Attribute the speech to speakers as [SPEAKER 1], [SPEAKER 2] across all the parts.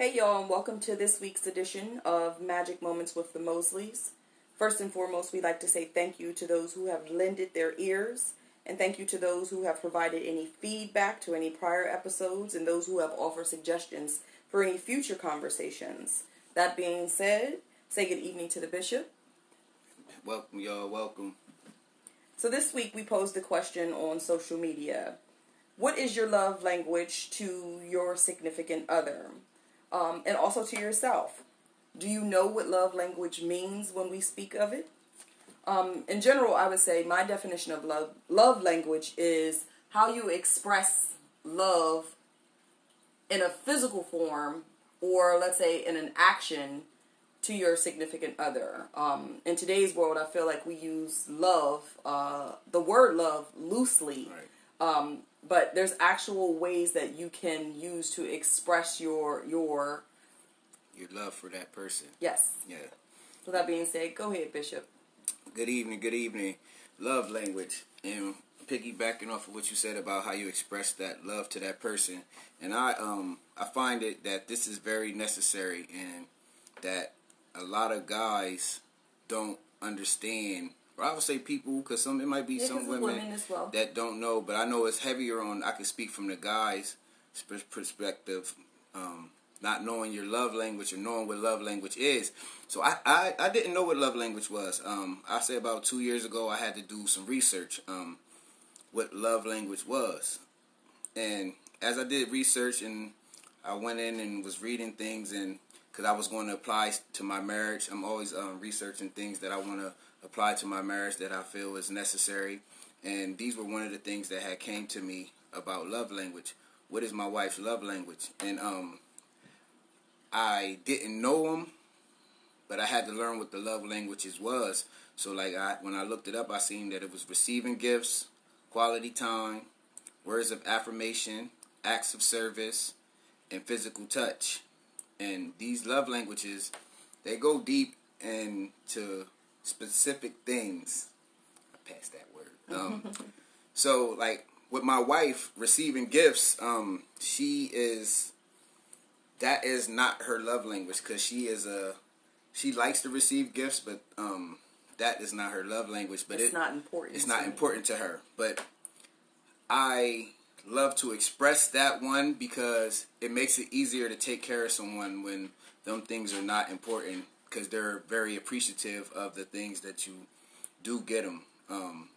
[SPEAKER 1] Hey y'all, and welcome to this week's edition of Magic Moments with the Mosleys. First and foremost, we'd like to say thank you to those who have lended their ears, and thank you to those who have provided any feedback to any prior episodes, and those who have offered suggestions for any future conversations. That being said, say good evening to the bishop.
[SPEAKER 2] Welcome, y'all. Welcome.
[SPEAKER 1] So this week we posed a question on social media. What is your love language to your significant other? Um, and also to yourself. Do you know what love language means when we speak of it? Um, in general, I would say my definition of love love language is how you express love in a physical form, or let's say in an action to your significant other. Um, in today's world, I feel like we use love, uh, the word love, loosely.
[SPEAKER 2] Right.
[SPEAKER 1] Um, but there's actual ways that you can use to express your your
[SPEAKER 2] Your love for that person.
[SPEAKER 1] yes.
[SPEAKER 2] Yeah.
[SPEAKER 1] With that being said, go ahead, Bishop.
[SPEAKER 2] Good evening. Good evening. Love language and piggybacking off of what you said about how you express that love to that person, and I um I find it that this is very necessary and that a lot of guys don't understand. Or I would say people, because some it might be
[SPEAKER 1] Yeah,
[SPEAKER 2] some women,
[SPEAKER 1] women as well.
[SPEAKER 2] that don't know, but I know it's heavier on. I can speak from the guys' perspective, um, not knowing your love language or knowing what love language is. So I, I, I didn't know what love language was. Um, I say about two years ago, I had to do some research. Um, what love language was, and as I did research and I went in and was reading things and because I was going to apply to my marriage, I'm always um, researching things that I want to apply to my marriage that I feel is necessary. And these were one of the things that had came to me about love language. What is my wife's love language? And um, I didn't know them, but I had to learn what the love languages was. So like I, when I looked it up, I seen that it was receiving gifts, quality time, words of affirmation, acts of service, and physical touch. And these love languages, they go deep into specific things. I passed that word. Um, so, like with my wife receiving gifts, um, she is that is not her love language because she is a she likes to receive gifts, but um, that is not her love language. But
[SPEAKER 1] it's
[SPEAKER 2] it,
[SPEAKER 1] not important.
[SPEAKER 2] it's not
[SPEAKER 1] me.
[SPEAKER 2] important to her. But I love to express that one because it makes it easier to take care of someone when them things are not important because they're very appreciative of the things that you do get them. Um,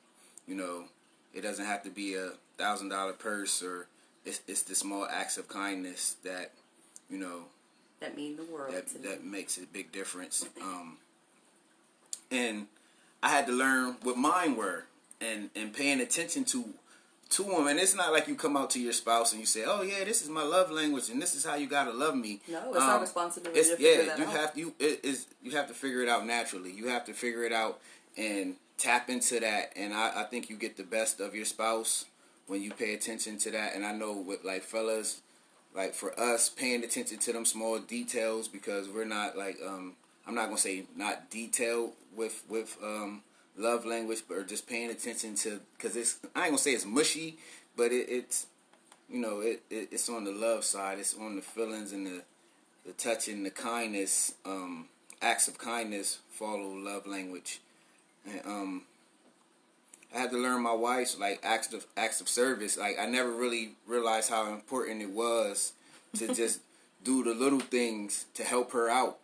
[SPEAKER 2] you know, it doesn't have to be a thousand dollar purse or it's, it's the small acts of kindness that you know
[SPEAKER 1] That mean the world
[SPEAKER 2] that that makes a big difference. Um, and I had to learn what mine were, and and paying attention to to them. And it's not like you come out to your spouse and you say, "Oh yeah, this is my love language, and this is how you gotta love me."
[SPEAKER 1] No, it's our responsibility
[SPEAKER 2] It's,
[SPEAKER 1] to
[SPEAKER 2] yeah,
[SPEAKER 1] that
[SPEAKER 2] you
[SPEAKER 1] out.
[SPEAKER 2] have you it is you have to figure it out naturally. You have to figure it out and tap into that. And I, I think you get the best of your spouse when you pay attention to that. And I know with like fellas, like for us paying attention to them small details because we're not like um I'm not gonna say not detailed with with um love language, but or just paying attention to because it's I ain't gonna say it's mushy, but it, it's you know it, it it's on the love side. It's on the feelings and the the touching, the kindness, um, acts of kindness follow love language, and um. I had to learn my wife's like acts of acts of service. Like I never really realized how important it was to just do the little things to help her out.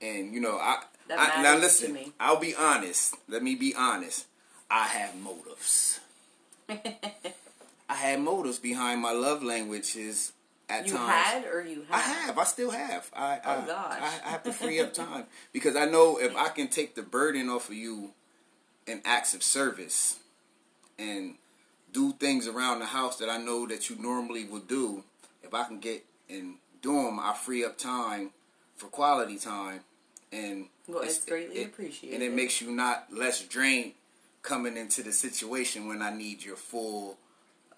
[SPEAKER 2] And you know, I, I now listen.
[SPEAKER 1] me.
[SPEAKER 2] I'll be honest. Let me be honest. I have motives. I had motives behind my love languages at times.
[SPEAKER 1] you
[SPEAKER 2] times.
[SPEAKER 1] had or you have?
[SPEAKER 2] I
[SPEAKER 1] have?
[SPEAKER 2] have. I still have. I,
[SPEAKER 1] Oh,
[SPEAKER 2] I,
[SPEAKER 1] gosh.
[SPEAKER 2] I, I have to free up time because I know if I can take the burden off of you in acts of service and do things around the house that I know that you normally would do, if I can get and do them, I free up time for quality time, and
[SPEAKER 1] Well, it's greatly
[SPEAKER 2] and
[SPEAKER 1] appreciated.
[SPEAKER 2] And it makes you not less drained coming into the situation when I need your full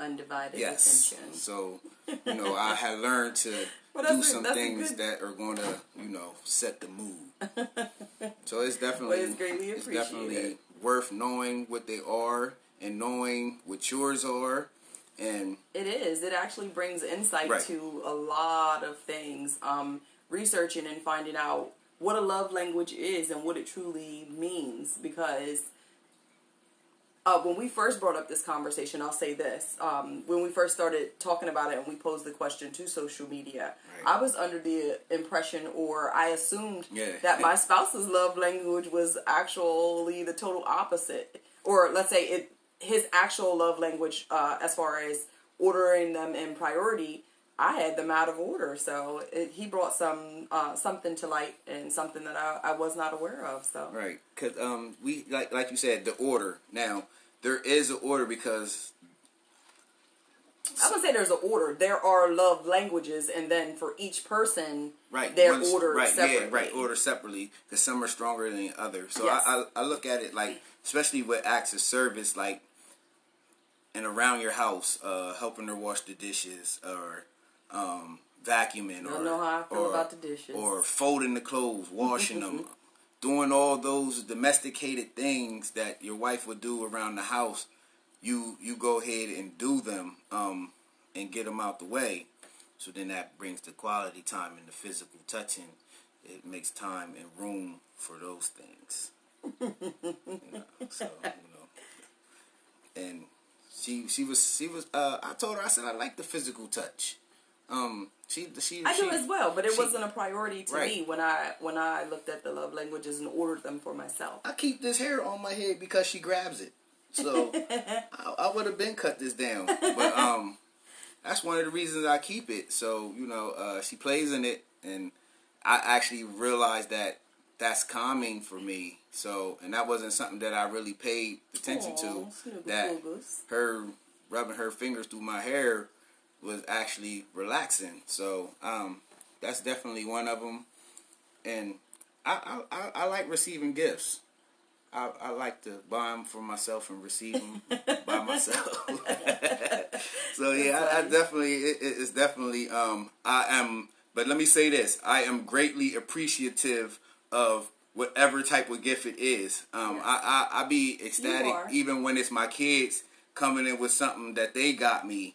[SPEAKER 1] Undivided
[SPEAKER 2] yes.
[SPEAKER 1] attention.
[SPEAKER 2] So you know, I had learned to do some
[SPEAKER 1] a
[SPEAKER 2] things
[SPEAKER 1] good-
[SPEAKER 2] that are going to you know set the mood. so it's definitely
[SPEAKER 1] Well, it's greatly
[SPEAKER 2] it's definitely worth knowing what they are and knowing what yours are And
[SPEAKER 1] It is. It actually brings insight
[SPEAKER 2] Right.
[SPEAKER 1] to a lot of things. Um, researching and finding out what a love language is and what it truly means. Because uh, when we first brought up this conversation, I'll say this: um, when we first started talking about it and we posed the question to social media,
[SPEAKER 2] Right.
[SPEAKER 1] I was under the impression, or I assumed,
[SPEAKER 2] Yeah.
[SPEAKER 1] that my spouse's love language was actually the total opposite, or let's say it his actual love language, uh, as far as ordering them in priority. I had them out of order, so it, he brought some uh, something to light and something that I, I was not aware of. So
[SPEAKER 2] Right, because um, we like like you said, the order. Now there is an order because
[SPEAKER 1] I would say there's an order. There are love languages, and then for each person,
[SPEAKER 2] right
[SPEAKER 1] they're
[SPEAKER 2] one's-
[SPEAKER 1] ordered
[SPEAKER 2] right,
[SPEAKER 1] separately.
[SPEAKER 2] Yeah, right, ordered separately because some are stronger than the other. So
[SPEAKER 1] Yes.
[SPEAKER 2] I, I I look at it like, especially with acts of service, like and around your house, uh, helping her wash the dishes or um, vacuuming
[SPEAKER 1] Don't
[SPEAKER 2] or
[SPEAKER 1] know how I feel
[SPEAKER 2] or,
[SPEAKER 1] about the dishes.
[SPEAKER 2] or folding the clothes, washing them, doing all those domesticated things that your wife would do around the house. You you go ahead and do them um, and get them out the way. So then that brings the quality time and the physical touching. It makes time and room for those things. you know, so you know, and she she was she was. Uh, I told her I said I like the physical touch. Um, she she
[SPEAKER 1] I do as well, but it
[SPEAKER 2] she-
[SPEAKER 1] wasn't a priority to
[SPEAKER 2] Right.
[SPEAKER 1] me when I when I looked at the love languages and ordered them for myself.
[SPEAKER 2] I keep this hair on my head because she grabs it. So I, I would have been cut this down, but um, that's one of the reasons I keep it. So you know, uh, she plays in it, and I actually realized that that's calming for me. So, and that wasn't something that I really paid attention
[SPEAKER 1] Aw,
[SPEAKER 2] to. That her rubbing her fingers through my hair was actually relaxing. So, um, that's definitely one of them. And I, I, I, like receiving gifts. I, I like to buy them for myself and receive them by myself. so yeah, I, I definitely it, it- it's definitely um I am. But let me say this: I am greatly appreciative of whatever type of gift it is. Um,
[SPEAKER 1] Yes.
[SPEAKER 2] I, I I be ecstatic even when it's my kids coming in with something that they got me.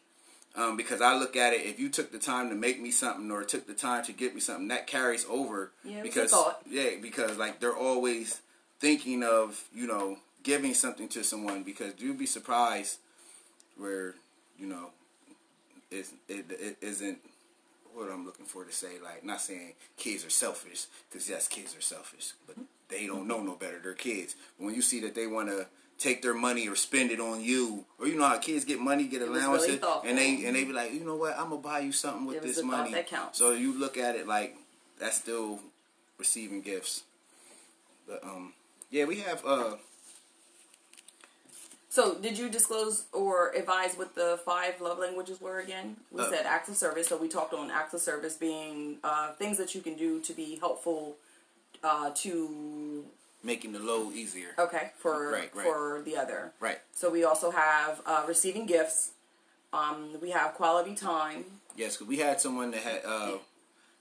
[SPEAKER 2] Um, because I look at it, if you took the time to make me something or took the time to get me something, that carries over.
[SPEAKER 1] Yeah, it
[SPEAKER 2] because yeah, because like they're always thinking of you know giving something to someone because you'd be surprised where you know it's, it it isn't what I'm looking for to say. Like not saying kids are selfish because yes, kids are selfish, but they don't know no better. They're kids. But when you see that they want to take their money or spend it on you, or you know how kids get money, get
[SPEAKER 1] was really
[SPEAKER 2] allowances, and they and they be like, you know what, I'm gonna buy you something with this money.
[SPEAKER 1] that counts.
[SPEAKER 2] So you look at it like that's still receiving gifts. But um, yeah, we have uh.
[SPEAKER 1] So, did you disclose or advise what the five love languages were again? We
[SPEAKER 2] Uh,
[SPEAKER 1] said acts of service, so we talked on acts of service being uh, things that you can do to be helpful uh, to
[SPEAKER 2] making the load easier.
[SPEAKER 1] okay for
[SPEAKER 2] Right, right.
[SPEAKER 1] for the other.
[SPEAKER 2] Right.
[SPEAKER 1] So we also have uh, receiving gifts. Um, we have quality time.
[SPEAKER 2] Yes, cause we had someone that had uh,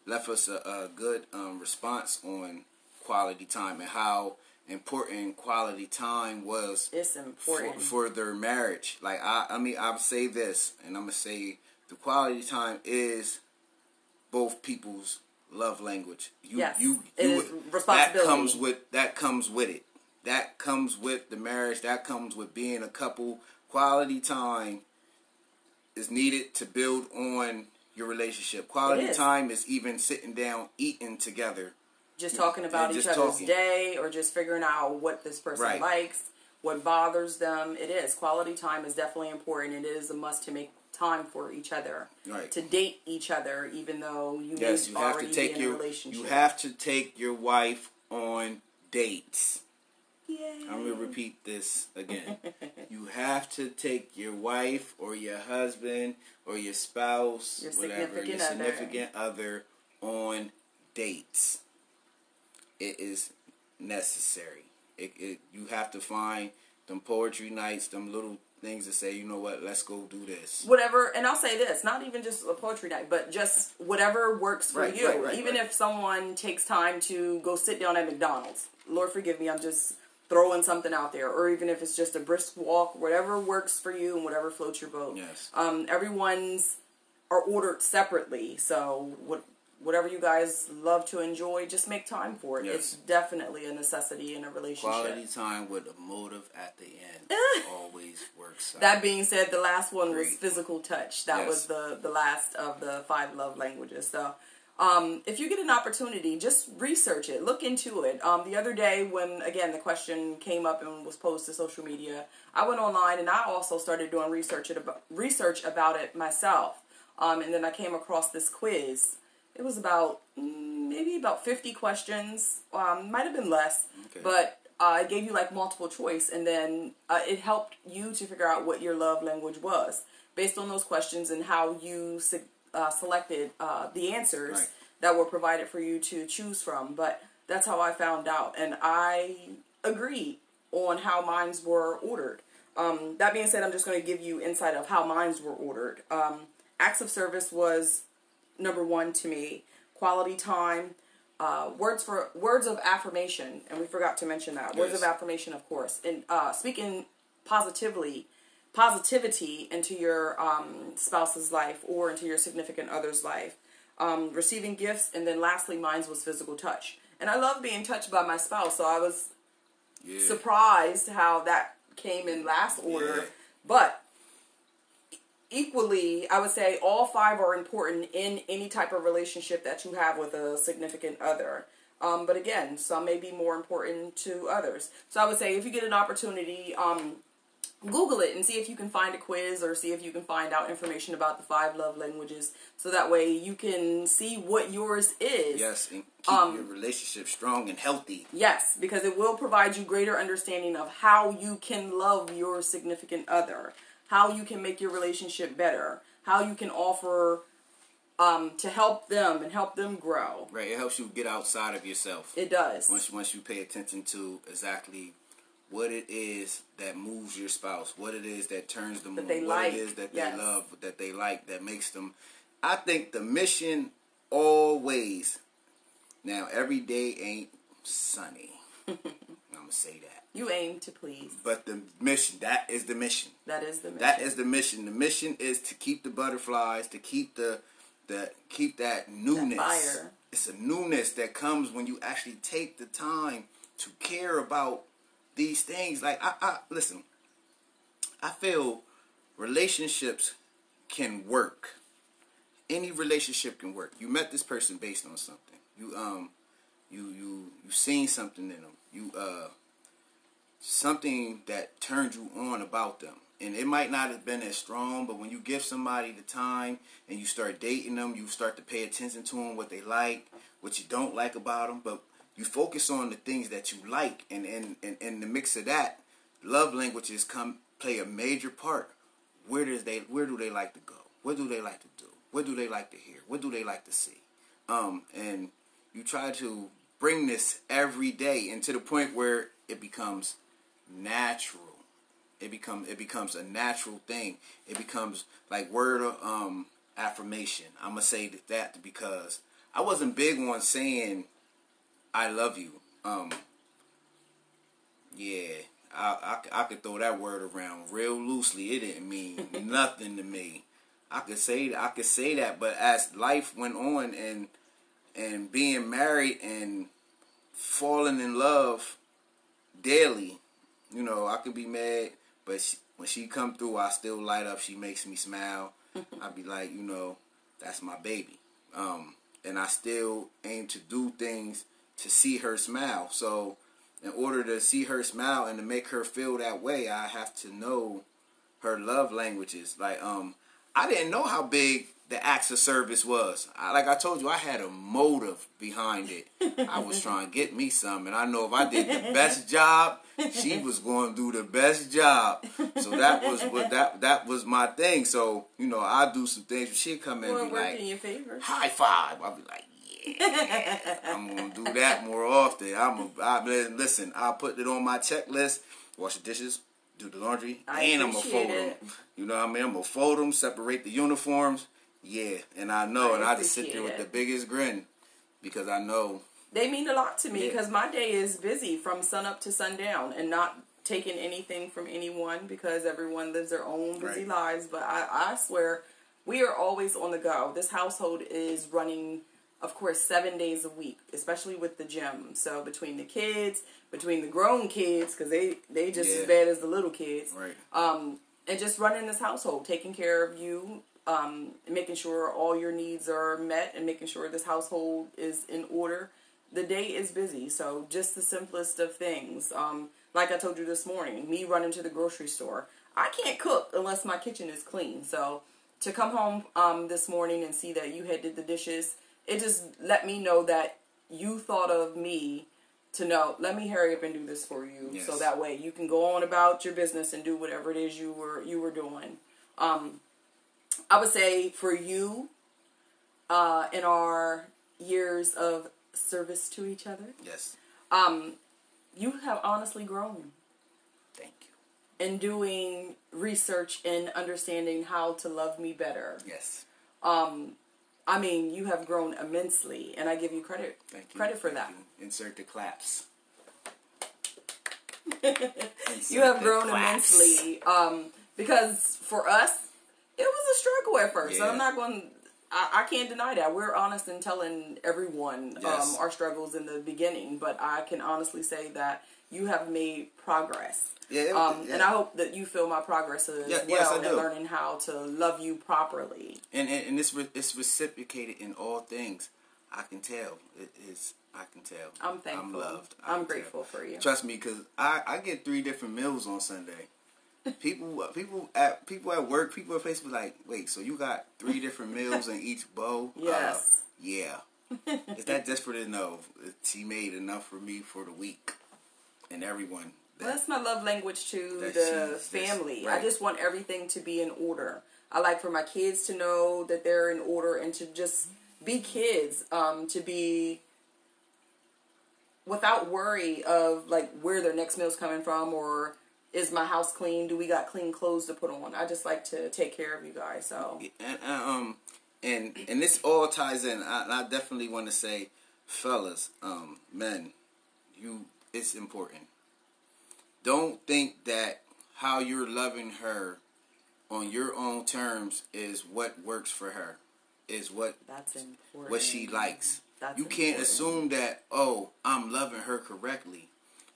[SPEAKER 2] left us a, a good um, response on quality time and how important quality time was
[SPEAKER 1] It's
[SPEAKER 2] for,
[SPEAKER 1] important.
[SPEAKER 2] for their marriage. Like I, I mean, I'll say this, and I'm gonna say the quality time is both people's love language. You,
[SPEAKER 1] Yes,
[SPEAKER 2] you,
[SPEAKER 1] it
[SPEAKER 2] you
[SPEAKER 1] is
[SPEAKER 2] That comes with that comes with it. That comes with the marriage. That comes with being a couple. Quality time is needed to build on your relationship. Quality
[SPEAKER 1] It is.
[SPEAKER 2] time is even sitting down eating together.
[SPEAKER 1] just talking about each other's
[SPEAKER 2] talking.
[SPEAKER 1] day or just figuring out what this person
[SPEAKER 2] Right.
[SPEAKER 1] likes, what bothers them. It is. Quality time is definitely important. It is a must to make time for each other.
[SPEAKER 2] Right.
[SPEAKER 1] To date each other, even though you
[SPEAKER 2] Yes, you have to take your
[SPEAKER 1] relationship.
[SPEAKER 2] you have to take your wife on dates.
[SPEAKER 1] Yay.
[SPEAKER 2] I'm gonna repeat this again. you have to take your wife or your husband or your spouse,
[SPEAKER 1] Your
[SPEAKER 2] whatever, your
[SPEAKER 1] significant other.
[SPEAKER 2] significant other on dates. It is necessary. It, it you have to find them poetry nights, them little things to say, you know what, let's go do this.
[SPEAKER 1] whatever and i'll say this not even just a poetry night but just whatever works for
[SPEAKER 2] Right,
[SPEAKER 1] you
[SPEAKER 2] right, right,
[SPEAKER 1] even if someone takes time to go sit down at mcdonald's lord forgive me i'm just throwing something out there, or even if it's just a brisk walk, whatever works for you and whatever floats your boat.
[SPEAKER 2] Yes.
[SPEAKER 1] Um, everyone's are ordered separately, so what whatever you guys love to enjoy, just make time for it.
[SPEAKER 2] Yes.
[SPEAKER 1] It's definitely a necessity in a relationship.
[SPEAKER 2] Quality time with a motive at the end always works. Out.
[SPEAKER 1] That being said, the last one was physical touch. That
[SPEAKER 2] Yes.
[SPEAKER 1] was the the last of the five love languages. So, um, if you get an opportunity, just research it, look into it. Um, the other day, when again the question came up and was posed to social media, I went online and I also started doing research it about research about it myself. Um, and then I came across this quiz. It was about mm, maybe about fifty questions. Um, might have been less,
[SPEAKER 2] Okay.
[SPEAKER 1] but uh, it gave you like multiple choice, and then uh, it helped you to figure out what your love language was based on those questions and how you se- uh, selected uh, the answers
[SPEAKER 2] Right.
[SPEAKER 1] that were provided for you to choose from. But that's how I found out, and I agreed on how mines were ordered. Um, that being said, I'm just going to give you insight of how mines were ordered. Um, acts of service was number one to me. Quality time, uh, words for words of affirmation, and we forgot to mention that words
[SPEAKER 2] Yes.
[SPEAKER 1] of affirmation, of course, and uh, speaking positively, positivity into your um, spouse's life or into your significant other's life. Um, receiving gifts, and then lastly, mine was physical touch. And I love being touched by my spouse, so I was
[SPEAKER 2] yeah.
[SPEAKER 1] surprised how that came in last order.
[SPEAKER 2] Yeah.
[SPEAKER 1] But equally, I would say all five are important in any type of relationship that you have with a significant other. Um, but again, some may be more important to others. So I would say if you get an opportunity, um, Google it and see if you can find a quiz or see if you can find out information about the five love languages so that way you can see what yours is.
[SPEAKER 2] Yes, and keep
[SPEAKER 1] Um,
[SPEAKER 2] your relationship strong and healthy.
[SPEAKER 1] Yes, because it will provide you greater understanding of how you can love your significant other, how you can make your relationship better, how you can offer um, to help them and help them grow.
[SPEAKER 2] Right, it helps you get outside of yourself.
[SPEAKER 1] It does.
[SPEAKER 2] once once you pay attention to exactly what it is that moves your spouse, what it is that turns them
[SPEAKER 1] That
[SPEAKER 2] on,
[SPEAKER 1] they
[SPEAKER 2] what
[SPEAKER 1] like,
[SPEAKER 2] it is that
[SPEAKER 1] yes.
[SPEAKER 2] they love, that they like, that makes them. I think the mission always. Now every day ain't sunny. I'm gonna say that,
[SPEAKER 1] You aim to please.
[SPEAKER 2] but the mission that is the mission.
[SPEAKER 1] That is the mission.
[SPEAKER 2] That is the mission. The mission is to keep the butterflies, to keep the the keep that newness.
[SPEAKER 1] fire.
[SPEAKER 2] It's a newness that comes when you actually take the time to care about these things. Like I, I listen, I feel relationships can work. Any relationship can work. You met this person based on something. You um you you you seen something in them. You uh something that turned you on about them. And it might not have been as strong, but when you give somebody the time and you start dating them, you start to pay attention to them, what they like, what you don't like about them, but you focus on the things that you like, and in and, and, the mix of that, love languages come play a major part. Where does they where do they like to go? What do they like to do? What do they like to hear? What do they like to see? Um, and you try to bring this every day, and to the point where it becomes natural. It become it becomes a natural thing. It becomes like word of um, affirmation. I'm gonna say that, that because I wasn't big on saying I love you. Um, yeah, I, I I could throw that word around real loosely. It didn't mean nothing to me. I could say I could say that, but as life went on and and being married and falling in love daily, you know, I could be mad, but she, when she come through, I still light up. She makes me smile. I'd be like, you know, that's my baby. Um, and I still aim to do things to see her smile. So, in order to see her smile and to make her feel that way, I have to know her love languages. Like, um, I didn't know how big the acts of service was. I, like I told you, I had a motive behind it. I was trying to get me some, and I know if I did the best job, she was going to do the best job. So that was what that that was my thing. So you know, I do some things. She come in
[SPEAKER 1] Well,
[SPEAKER 2] and be like,
[SPEAKER 1] in your favor.
[SPEAKER 2] high five. I'll be like, yeah, I'm gonna do that more often. I'm a, I, listen. I'll put it on my checklist. Wash the dishes, do the laundry,
[SPEAKER 1] I
[SPEAKER 2] and I'm gonna fold
[SPEAKER 1] it.
[SPEAKER 2] them. You know what I mean? I'm gonna fold them, separate the uniforms. Yeah, and I know,
[SPEAKER 1] I
[SPEAKER 2] and I just sit there
[SPEAKER 1] appreciate
[SPEAKER 2] with the biggest grin because I know
[SPEAKER 1] They mean a lot to me
[SPEAKER 2] Yeah.
[SPEAKER 1] because my day is busy from sun up to sundown and not taking anything from anyone because everyone lives their own busy
[SPEAKER 2] Right.
[SPEAKER 1] lives. But I, I swear, we are always on the go. This household is running, of course, seven days a week, especially with the gym. So between the kids, between the grown kids, because they they just
[SPEAKER 2] Yeah.
[SPEAKER 1] as bad as the little kids
[SPEAKER 2] Right.
[SPEAKER 1] um, and just running this household, taking care of you, um, making sure all your needs are met, and making sure this household is in order. The day is busy, so just the simplest of things. Um, like I told you this morning, me running to the grocery store, I can't cook unless my kitchen is clean. So to come home um, this morning and see that you had did the dishes, it just let me know that you thought of me to know. Let me hurry up and do this for you, so that way you can go on about your business and do whatever it is you were you were doing. Um, I would say for you, uh, in our years of service to each other,
[SPEAKER 2] Yes.
[SPEAKER 1] um, you have honestly grown
[SPEAKER 2] Thank you.
[SPEAKER 1] in doing research and understanding how to love me better.
[SPEAKER 2] Yes.
[SPEAKER 1] Um, I mean, you have grown immensely, and I give you credit
[SPEAKER 2] Thank you.
[SPEAKER 1] credit for
[SPEAKER 2] Thank
[SPEAKER 1] that.
[SPEAKER 2] you. Insert the claps.
[SPEAKER 1] you have grown
[SPEAKER 2] claps.
[SPEAKER 1] immensely um, because for us it was a struggle at first
[SPEAKER 2] Yeah.
[SPEAKER 1] i'm not going I, I can't deny that we're honest in telling everyone
[SPEAKER 2] Yes.
[SPEAKER 1] um, our struggles in the beginning but i can honestly say that you have made progress
[SPEAKER 2] Yeah, it-
[SPEAKER 1] um,
[SPEAKER 2] yeah.
[SPEAKER 1] and i hope that you feel my progress as
[SPEAKER 2] Yeah,
[SPEAKER 1] well
[SPEAKER 2] yes,
[SPEAKER 1] in learning how to love you properly
[SPEAKER 2] and and, and it's re- it's reciprocated in all things. I can tell. It is. I can tell.
[SPEAKER 1] i'm thankful
[SPEAKER 2] I'm loved. I
[SPEAKER 1] i'm
[SPEAKER 2] can tell.
[SPEAKER 1] grateful for you
[SPEAKER 2] Trust me, because I, I get three different meals on Sunday. People people at people at work, people at Facebook like, wait, so you got three different meals in each bowl? Uh,
[SPEAKER 1] Yes.
[SPEAKER 2] yeah. Is that desperate enough? She made enough for me for the week, and everyone.
[SPEAKER 1] Well, that's my love language to the family. I just want everything to be in order. I like for my kids to know that they're in order and to just be kids, um, to be without worry of like where their next meal's coming from or is my house clean? Do we got clean clothes to put on? I just like to take care of you guys. So
[SPEAKER 2] and uh, um and and this all ties in. I, I definitely want to say, fellas, um, men, you it's important. Don't think that how you're loving her on your own terms is what works for her. Is what
[SPEAKER 1] that's important.
[SPEAKER 2] what she likes.
[SPEAKER 1] That's
[SPEAKER 2] you can't
[SPEAKER 1] important.
[SPEAKER 2] assume that oh I'm loving her correctly,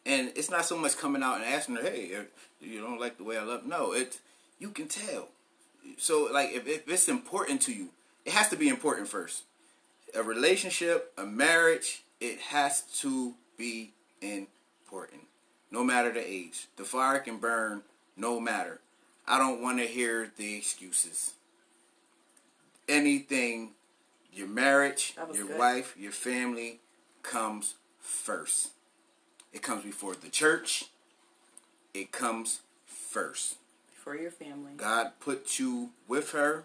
[SPEAKER 2] and it's not so much coming out and asking her hey you don't like the way I love. No, it you can tell. So like if, if it's important to you, it has to be important first. A relationship, a marriage, it has to be important, no matter the age. The fire can burn, no matter. I don't want to hear the excuses. Anything, your marriage, your
[SPEAKER 1] good.
[SPEAKER 2] wife, your family comes first. It comes before the church. It comes first.
[SPEAKER 1] for your family.
[SPEAKER 2] God put you with her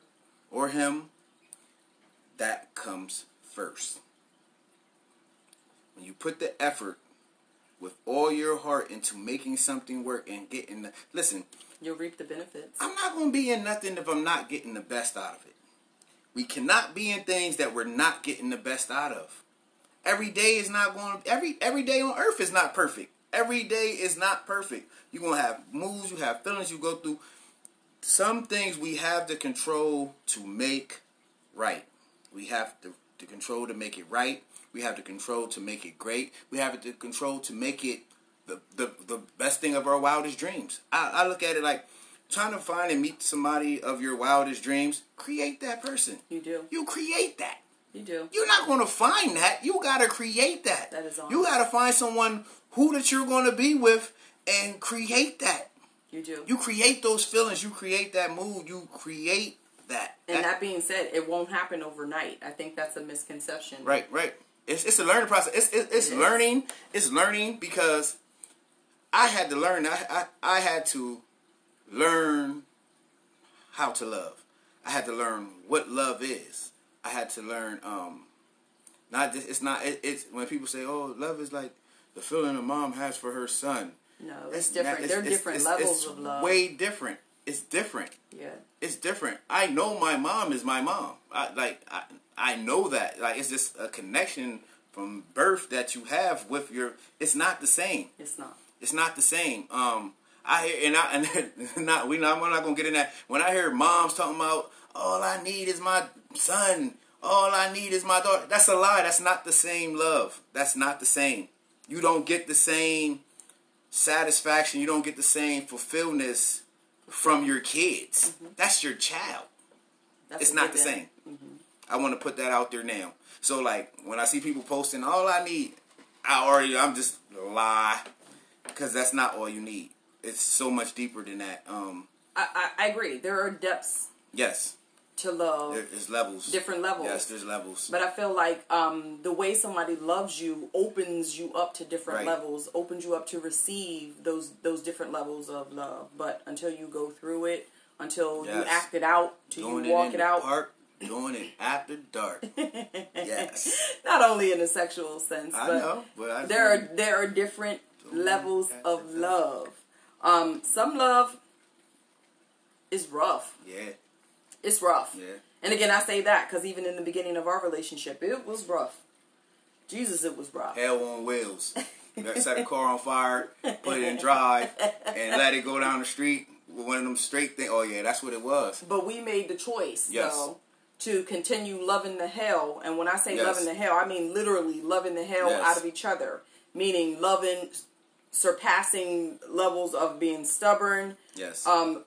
[SPEAKER 2] or him. That comes first. When you put the effort with all your heart into making something work and getting the listen,
[SPEAKER 1] You'll reap the benefits.
[SPEAKER 2] I'm not going to be in nothing if I'm not getting the best out of it. We cannot be in things that we're not getting the best out of. Every day is not going every every day on earth is not perfect. Every day is not perfect. You're going to have moods, you have feelings you go through. Some things we have the control to make right. We have the, the control to make it right. We have the control to make it great. We have the control to make it the, the, the best thing of our wildest dreams. I, I look at it like trying to find and meet somebody of your wildest dreams. Create that person.
[SPEAKER 1] You do.
[SPEAKER 2] You create that.
[SPEAKER 1] You do.
[SPEAKER 2] You're not going to find that. You got to create that.
[SPEAKER 1] That is honest.
[SPEAKER 2] You got to find someone who that you're going to be with and create that.
[SPEAKER 1] You do.
[SPEAKER 2] You create those feelings. You create that mood. You create that.
[SPEAKER 1] and that being said, it won't happen overnight. I think that's a misconception.
[SPEAKER 2] Right, right. It's it's a learning process. It's it's, it's
[SPEAKER 1] It
[SPEAKER 2] learning. It's learning because I had to learn. I, I I had to learn how to love. I had to learn what love is. I had to learn um not just it's not it, it's when people say oh love is like the feeling a mom has for her son.
[SPEAKER 1] No, it's,
[SPEAKER 2] not-
[SPEAKER 1] different.
[SPEAKER 2] it's-
[SPEAKER 1] there are
[SPEAKER 2] it's-
[SPEAKER 1] different
[SPEAKER 2] it's-
[SPEAKER 1] levels
[SPEAKER 2] it's
[SPEAKER 1] of love.
[SPEAKER 2] Way different. It's different
[SPEAKER 1] yeah.
[SPEAKER 2] it's different. I know my mom is my mom. I like I I know that. Like it's just a connection from birth that you have with your it's not the same.
[SPEAKER 1] It's not.
[SPEAKER 2] It's not the same. Um, I hear and I and not we not we're not gonna get in that. When I hear moms talking about all I need is my son, all I need is my daughter. That's a lie. That's not the same love. That's not the same. You don't get the same satisfaction. You don't get the same fulfillment from your kids. Mm-hmm. That's your child. That's it's not the same. Mm-hmm. I want to put that out there now. So like when I see people posting, all I need, I already I'm just lie because that's not all you need. It's so much deeper than that. Um,
[SPEAKER 1] I, I, I agree. There are depths.
[SPEAKER 2] Yes.
[SPEAKER 1] To love.
[SPEAKER 2] There's levels.
[SPEAKER 1] Different levels.
[SPEAKER 2] Yes, there's levels.
[SPEAKER 1] But I feel like um, the way somebody loves you opens you up to different right. levels, opens you up to receive those those different levels of love. But until you go through it, until yes. you act it out, till Doing you walk it, it out.
[SPEAKER 2] Park, doing it after dark. yes.
[SPEAKER 1] Not only in a sexual sense,
[SPEAKER 2] I
[SPEAKER 1] but
[SPEAKER 2] know, but
[SPEAKER 1] there are there are different levels of love. Um, some love is rough.
[SPEAKER 2] Yeah.
[SPEAKER 1] It's rough.
[SPEAKER 2] Yeah.
[SPEAKER 1] And again, I say that because even in the beginning of our relationship, it was rough. Jesus, it was rough.
[SPEAKER 2] Hell on wheels. set a car on fire, put it in drive, and let it go down the street with one of them straight things. Oh yeah, that's what it was.
[SPEAKER 1] But we made the choice, yes. though, to continue loving the hell. And when I say yes. loving the hell, I mean literally loving the hell yes. out of each other. Meaning loving, surpassing levels of being stubborn.
[SPEAKER 2] Yes.
[SPEAKER 1] Um,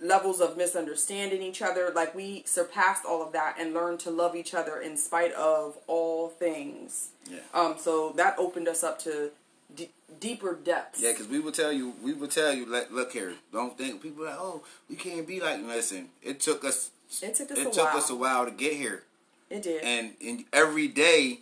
[SPEAKER 1] levels of misunderstanding each other. Like we surpassed all of that and learned to love each other in spite of all things.
[SPEAKER 2] Yeah.
[SPEAKER 1] Um. So that opened us up to d- deeper depths.
[SPEAKER 2] Yeah, because we will tell you, we will tell you. Look here. Don't think people like, oh, we can't be like. Listen, it took us.
[SPEAKER 1] It took us.
[SPEAKER 2] It
[SPEAKER 1] a
[SPEAKER 2] took
[SPEAKER 1] while.
[SPEAKER 2] us a while to get here.
[SPEAKER 1] It did.
[SPEAKER 2] And and every day,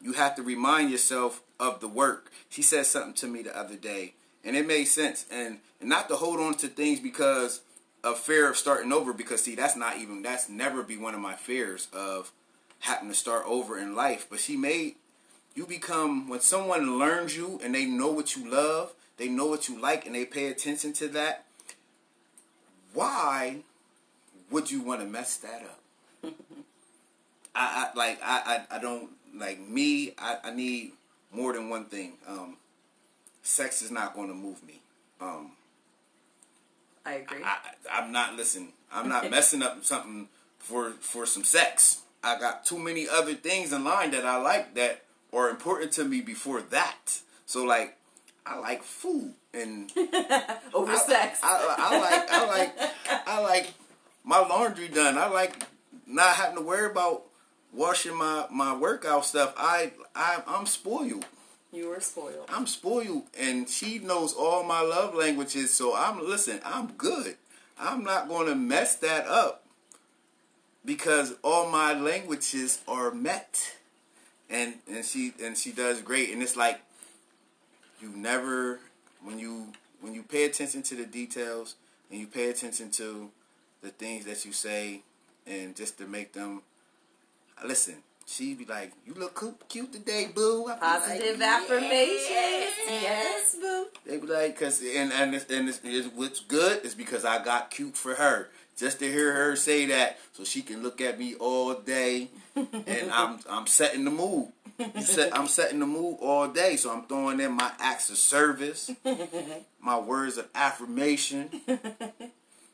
[SPEAKER 2] you have to remind yourself of the work. She said something to me the other day, and it made sense. And, and not to hold on to things because of fear of starting over because see that's not even that's never be one of my fears of having to start over in life. But she made you become when someone learns you and they know what you love they know what you like and they pay attention to that why would you want to mess that up? I, I like I, I, I don't like me I, I need more than one thing. Um sex is not going to move me. Um
[SPEAKER 1] I agree. I,
[SPEAKER 2] I'm not listen. I'm not messing up something for for some sex. I got too many other things in line that I like that are important to me before that. So like, I like food and
[SPEAKER 1] over
[SPEAKER 2] I,
[SPEAKER 1] sex.
[SPEAKER 2] I, I, I like I like I like my laundry done. I like not having to worry about washing my my workout stuff. I I I'm spoiled.
[SPEAKER 1] You were spoiled.
[SPEAKER 2] I'm spoiled, and she knows all my love languages. So I'm listen. I'm good. I'm not going to mess that up because all my languages are met, and and she and she does great. And it's like you never when you when you pay attention to the details and you pay attention to the things that you say, and just to make them listen she'd be like, "You look cute today, boo."
[SPEAKER 1] Positive like, affirmations, yes. yes, boo.
[SPEAKER 2] They be like, "Cause and and it's, and it's, it's, what's good is because I got cute for her." Just to hear her say that, so she can look at me all day, and I'm I'm setting the mood. Set, I'm setting the mood all day, so I'm throwing in my acts of service, my words of affirmation.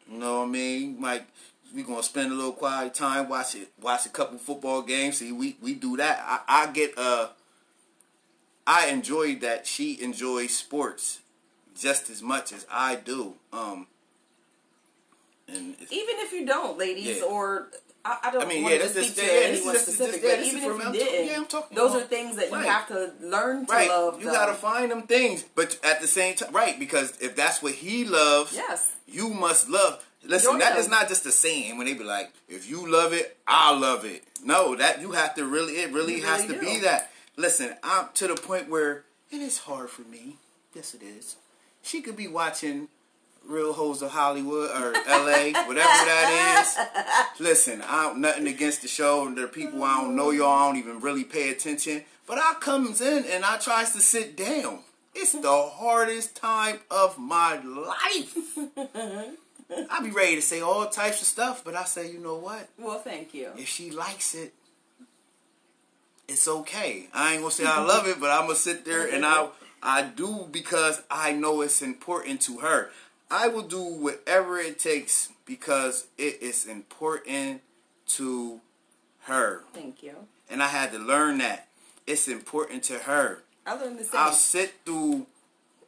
[SPEAKER 2] You know what I mean? Like we gonna spend a little quiet time, watch it, watch a couple football games. See, we we do that. I, I get uh, I enjoy that she enjoys sports just as much as I do. Um, and
[SPEAKER 1] even if you don't, ladies, yeah. or I, I, don't I mean, yeah, to speak to yeah, anyone specific, even if you didn't, yeah, I'm talking those about. are things that right. you have to learn to
[SPEAKER 2] right.
[SPEAKER 1] love.
[SPEAKER 2] You got to find them things, but at the same time, right? Because if that's what he loves,
[SPEAKER 1] yes,
[SPEAKER 2] you must love. Listen, that is not just a saying when they be like, if you love it, I love it. No, that you have to really, it really, has to do. be that. Listen, I'm to the point where it is hard for me. Yes, it is. She could be watching Real Hoes of Hollywood or LA, whatever that is. Listen, I'm nothing against the show and the people I don't know y'all, I don't even really pay attention. But I comes in and I tries to sit down. It's the hardest time of my life. I be ready to say all types of stuff, but I say, you know what?
[SPEAKER 1] Well, thank you.
[SPEAKER 2] If she likes it, it's okay. I ain't gonna say I love it, but I'm gonna sit there and I I do because I know it's important to her. I will do whatever it takes because it is important to her.
[SPEAKER 1] Thank you.
[SPEAKER 2] And I had to learn that. It's important to her.
[SPEAKER 1] I learned the same.
[SPEAKER 2] I'll sit through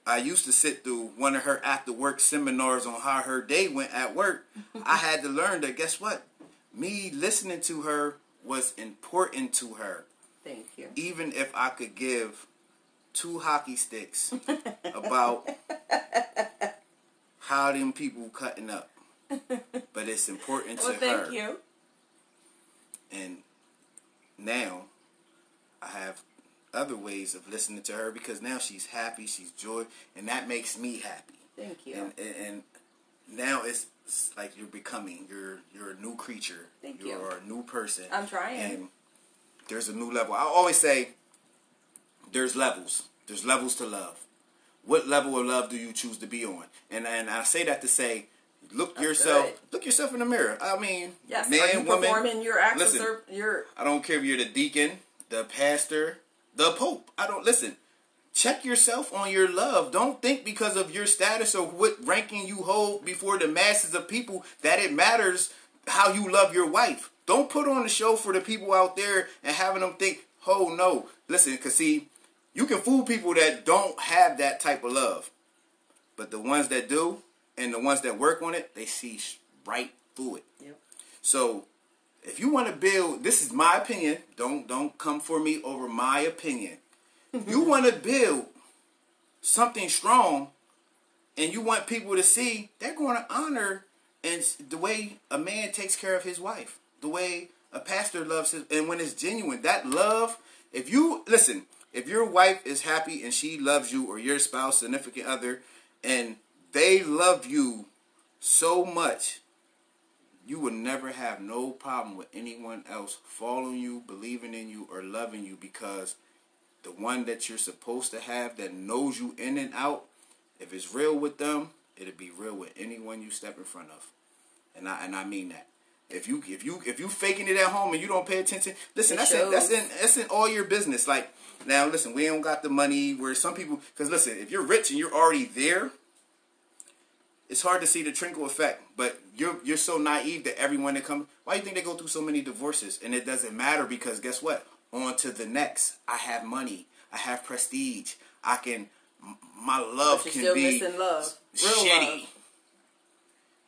[SPEAKER 2] I used to sit through one of her after work seminars on how her day went at work. I had to learn that guess what? Me listening to her was important to her.
[SPEAKER 1] Thank you.
[SPEAKER 2] Even if I could give two hockey sticks about how them people cutting up. But it's important
[SPEAKER 1] well,
[SPEAKER 2] to
[SPEAKER 1] thank
[SPEAKER 2] her.
[SPEAKER 1] you.
[SPEAKER 2] And now I have other ways of listening to her because now she's happy, she's joy, and that makes me happy.
[SPEAKER 1] Thank you.
[SPEAKER 2] And, and, and now it's, it's like you're becoming you're you're a new creature.
[SPEAKER 1] Thank
[SPEAKER 2] you're
[SPEAKER 1] you.
[SPEAKER 2] a new person.
[SPEAKER 1] I'm trying.
[SPEAKER 2] And there's a new level. I always say there's levels. There's levels to love. What level of love do you choose to be on? And and I say that to say look
[SPEAKER 1] That's
[SPEAKER 2] yourself
[SPEAKER 1] good.
[SPEAKER 2] look yourself in the mirror. I mean,
[SPEAKER 1] yes.
[SPEAKER 2] man,
[SPEAKER 1] Are you
[SPEAKER 2] woman,
[SPEAKER 1] performing your acts
[SPEAKER 2] listen,
[SPEAKER 1] your
[SPEAKER 2] I don't care if you're the deacon, the pastor, the pope. I don't listen. Check yourself on your love. Don't think because of your status or what ranking you hold before the masses of people that it matters how you love your wife. Don't put on a show for the people out there and having them think, oh no. Listen, because see, you can fool people that don't have that type of love. But the ones that do and the ones that work on it, they see right through it.
[SPEAKER 1] Yep.
[SPEAKER 2] So if you want to build, this is my opinion. Don't don't come for me over my opinion. you want to build something strong, and you want people to see they're going to honor and the way a man takes care of his wife, the way a pastor loves his, and when it's genuine, that love. If you listen, if your wife is happy and she loves you, or your spouse, significant other, and they love you so much you will never have no problem with anyone else following you, believing in you, or loving you because the one that you're supposed to have that knows you in and out, if it's real with them, it'll be real with anyone you step in front of. And I and I mean that. If you if you if you faking it at home and you don't pay attention, listen,
[SPEAKER 1] It
[SPEAKER 2] that's in, that's in that's in all your business. Like now, listen, we don't got the money. Where some people, because listen, if you're rich and you're already there, it's hard to see the trickle effect, but you're you're so naive that everyone that comes, why do you think they go through so many divorces? And it doesn't matter because guess what? On to the next. I have money. I have prestige. I can. My love
[SPEAKER 1] But
[SPEAKER 2] can be
[SPEAKER 1] missing love. Real
[SPEAKER 2] shitty.
[SPEAKER 1] love.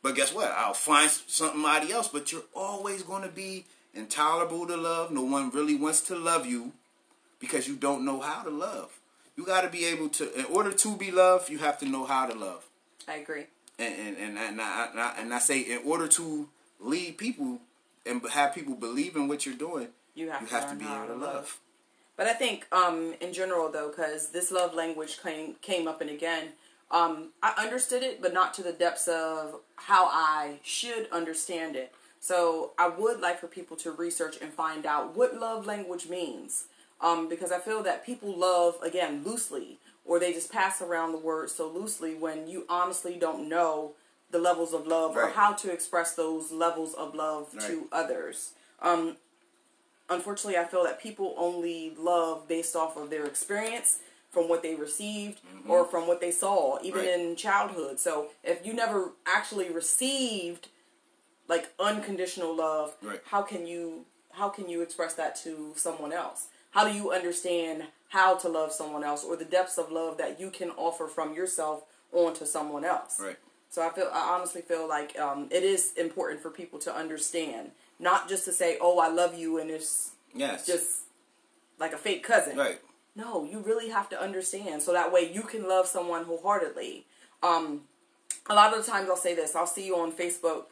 [SPEAKER 2] But guess what? I'll find somebody else. But you're always going to be intolerable to love. No one really wants to love you because you don't know how to love. You got to be able to. In order to be loved, you have to know how to love
[SPEAKER 1] I agree.
[SPEAKER 2] And and and, and, I, and, I, and I say in order to lead people and have people believe in what you're doing,
[SPEAKER 1] You have
[SPEAKER 2] you
[SPEAKER 1] to
[SPEAKER 2] have to be able to
[SPEAKER 1] to
[SPEAKER 2] love.
[SPEAKER 1] love. But I think, um, in general, though, because this love language came came up and again, um, I understood it, but not to the depths of how I should understand it. So I would like for people to research and find out what love language means, um, because I feel that people love again loosely, or they just pass around the word so loosely when you honestly don't know the levels of love or how to express those levels of love
[SPEAKER 2] Right.
[SPEAKER 1] to others. Um, unfortunately, I feel that people only love based off of their experience from what they received or from what they saw, even
[SPEAKER 2] Mm-hmm. Right.
[SPEAKER 1] in childhood. So if you never actually received like unconditional love,
[SPEAKER 2] Right.
[SPEAKER 1] how can you how can you express that to someone else? How do you understand how to love someone else or the depths of love that you can offer from yourself onto someone else?
[SPEAKER 2] Right.
[SPEAKER 1] So I feel I honestly feel like um, it is important for people to understand, not just to say, "Oh, I love you," and it's
[SPEAKER 2] Yes.
[SPEAKER 1] just like a fake cousin.
[SPEAKER 2] right.
[SPEAKER 1] No, you really have to understand, so that way you can love someone wholeheartedly. Um, a lot of the times I'll say this: I'll see you on Facebook.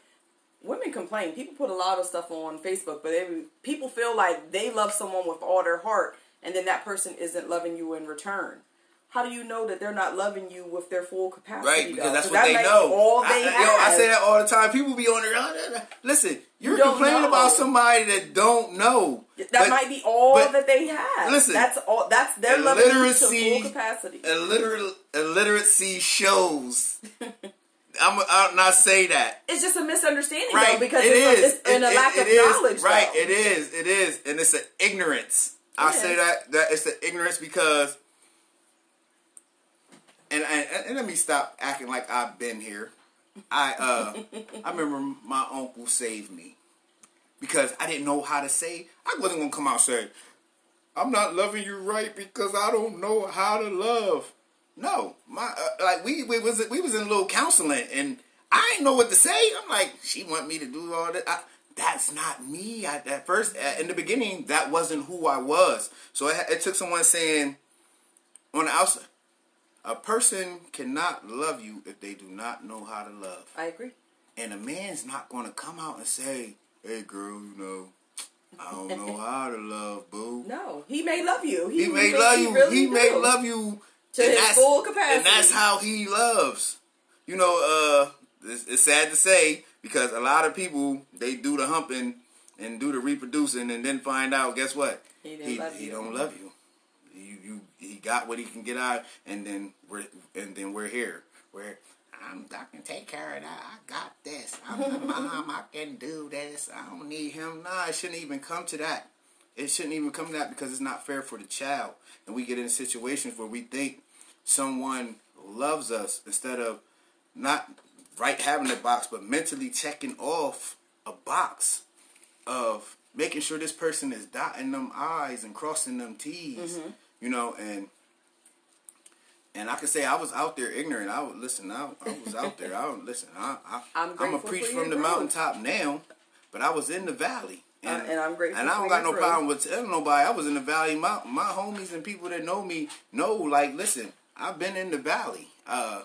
[SPEAKER 1] Women complain. People put a lot of stuff on Facebook, but they, people feel like they love someone with all their heart, and then that person isn't loving you in return. How do you know that they're not loving you with their full capacity?
[SPEAKER 2] Right,
[SPEAKER 1] though?
[SPEAKER 2] because that's
[SPEAKER 1] 'Cause
[SPEAKER 2] what
[SPEAKER 1] that
[SPEAKER 2] they know.
[SPEAKER 1] All
[SPEAKER 2] I,
[SPEAKER 1] they
[SPEAKER 2] I-
[SPEAKER 1] have.
[SPEAKER 2] yo, I say that all the time. People be on there. "Oh, nah, nah." Listen, you're
[SPEAKER 1] don't
[SPEAKER 2] complaining
[SPEAKER 1] know.
[SPEAKER 2] about somebody that don't know.
[SPEAKER 1] That
[SPEAKER 2] But-
[SPEAKER 1] might be all that they have.
[SPEAKER 2] listen,
[SPEAKER 1] that's all. That's their loving you to full capacity.
[SPEAKER 2] Illiter- illiteracy shows. I'm, I'll not say that.
[SPEAKER 1] It's just a misunderstanding,
[SPEAKER 2] Right,
[SPEAKER 1] though, because
[SPEAKER 2] it
[SPEAKER 1] it's,
[SPEAKER 2] is.
[SPEAKER 1] A, it's
[SPEAKER 2] It-
[SPEAKER 1] a
[SPEAKER 2] it-
[SPEAKER 1] lack
[SPEAKER 2] it
[SPEAKER 1] of
[SPEAKER 2] is.
[SPEAKER 1] knowledge.
[SPEAKER 2] Right,
[SPEAKER 1] though.
[SPEAKER 2] it is. It is, and it's an ignorance. I say that that it's an ignorance because, and, and and let me stop acting like I've been here. I uh I remember my uncle saved me because I didn't know how to say. I wasn't gonna come out and say, "I'm not loving you right because I don't know how to love." No, my uh, like we we was we was in a little counseling and I didn't know what to say. I'm like, she want me to do all that. I, that's not me. I, at first, uh, in the beginning, that wasn't who I was. So it, it took someone saying on the outside, a person cannot love you if they do not know how to love.
[SPEAKER 1] I agree.
[SPEAKER 2] And a man's not going to come out and say, "Hey, girl, you know, I don't know how to love, boo."
[SPEAKER 1] No, he may love you.
[SPEAKER 2] He may
[SPEAKER 1] really-
[SPEAKER 2] love you.
[SPEAKER 1] really
[SPEAKER 2] He may love you
[SPEAKER 1] To
[SPEAKER 2] and
[SPEAKER 1] his
[SPEAKER 2] that's-
[SPEAKER 1] full capacity.
[SPEAKER 2] and that's how he loves. You know, uh, it's, it's sad to say because a lot of people they do the humping and do the reproducing and then find out. Guess what?
[SPEAKER 1] He didn't love
[SPEAKER 2] he
[SPEAKER 1] you.
[SPEAKER 2] don't love you. You you he got what he can get out, and then we're and then we're here. We're I'm I can take care of that. I got this. I'm the mom. I can do this. I don't need him. Nah, it shouldn't even come to that. It shouldn't even come to that because it's not fair for the child. And we get in situations where we think someone loves us instead of not right having a box, but mentally checking off a box of making sure this person is dotting them I's and crossing them T's. Mm-hmm. You know, and and I can say I was out there ignorant. I would listen. I, I was out there. I would listen. I, I,
[SPEAKER 1] I'm
[SPEAKER 2] I'm a preach from the
[SPEAKER 1] growth.
[SPEAKER 2] mountaintop now, but I was in the valley.
[SPEAKER 1] Uh, and I'm grateful
[SPEAKER 2] And I don't got no problem with telling nobody. I was in the valley. My my homies and people that know me know. Like, listen, I've been in the valley. Uh,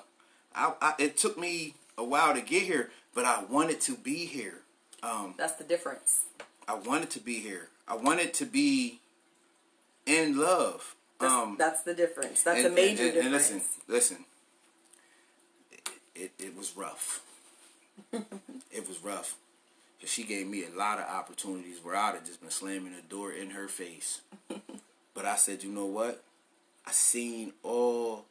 [SPEAKER 2] I, I it took me a while to get here, but I wanted to be here. Um,
[SPEAKER 1] That's the difference.
[SPEAKER 2] I wanted to be here. I wanted to be in love.
[SPEAKER 1] That's,
[SPEAKER 2] um,
[SPEAKER 1] that's the difference. That's
[SPEAKER 2] and-
[SPEAKER 1] a major
[SPEAKER 2] and- and
[SPEAKER 1] difference.
[SPEAKER 2] listen, listen. It, it, it was rough. it was rough. 'Cause she gave me a lot of opportunities where I'd have just been slamming the door in her face. but I said, you know what? I seen all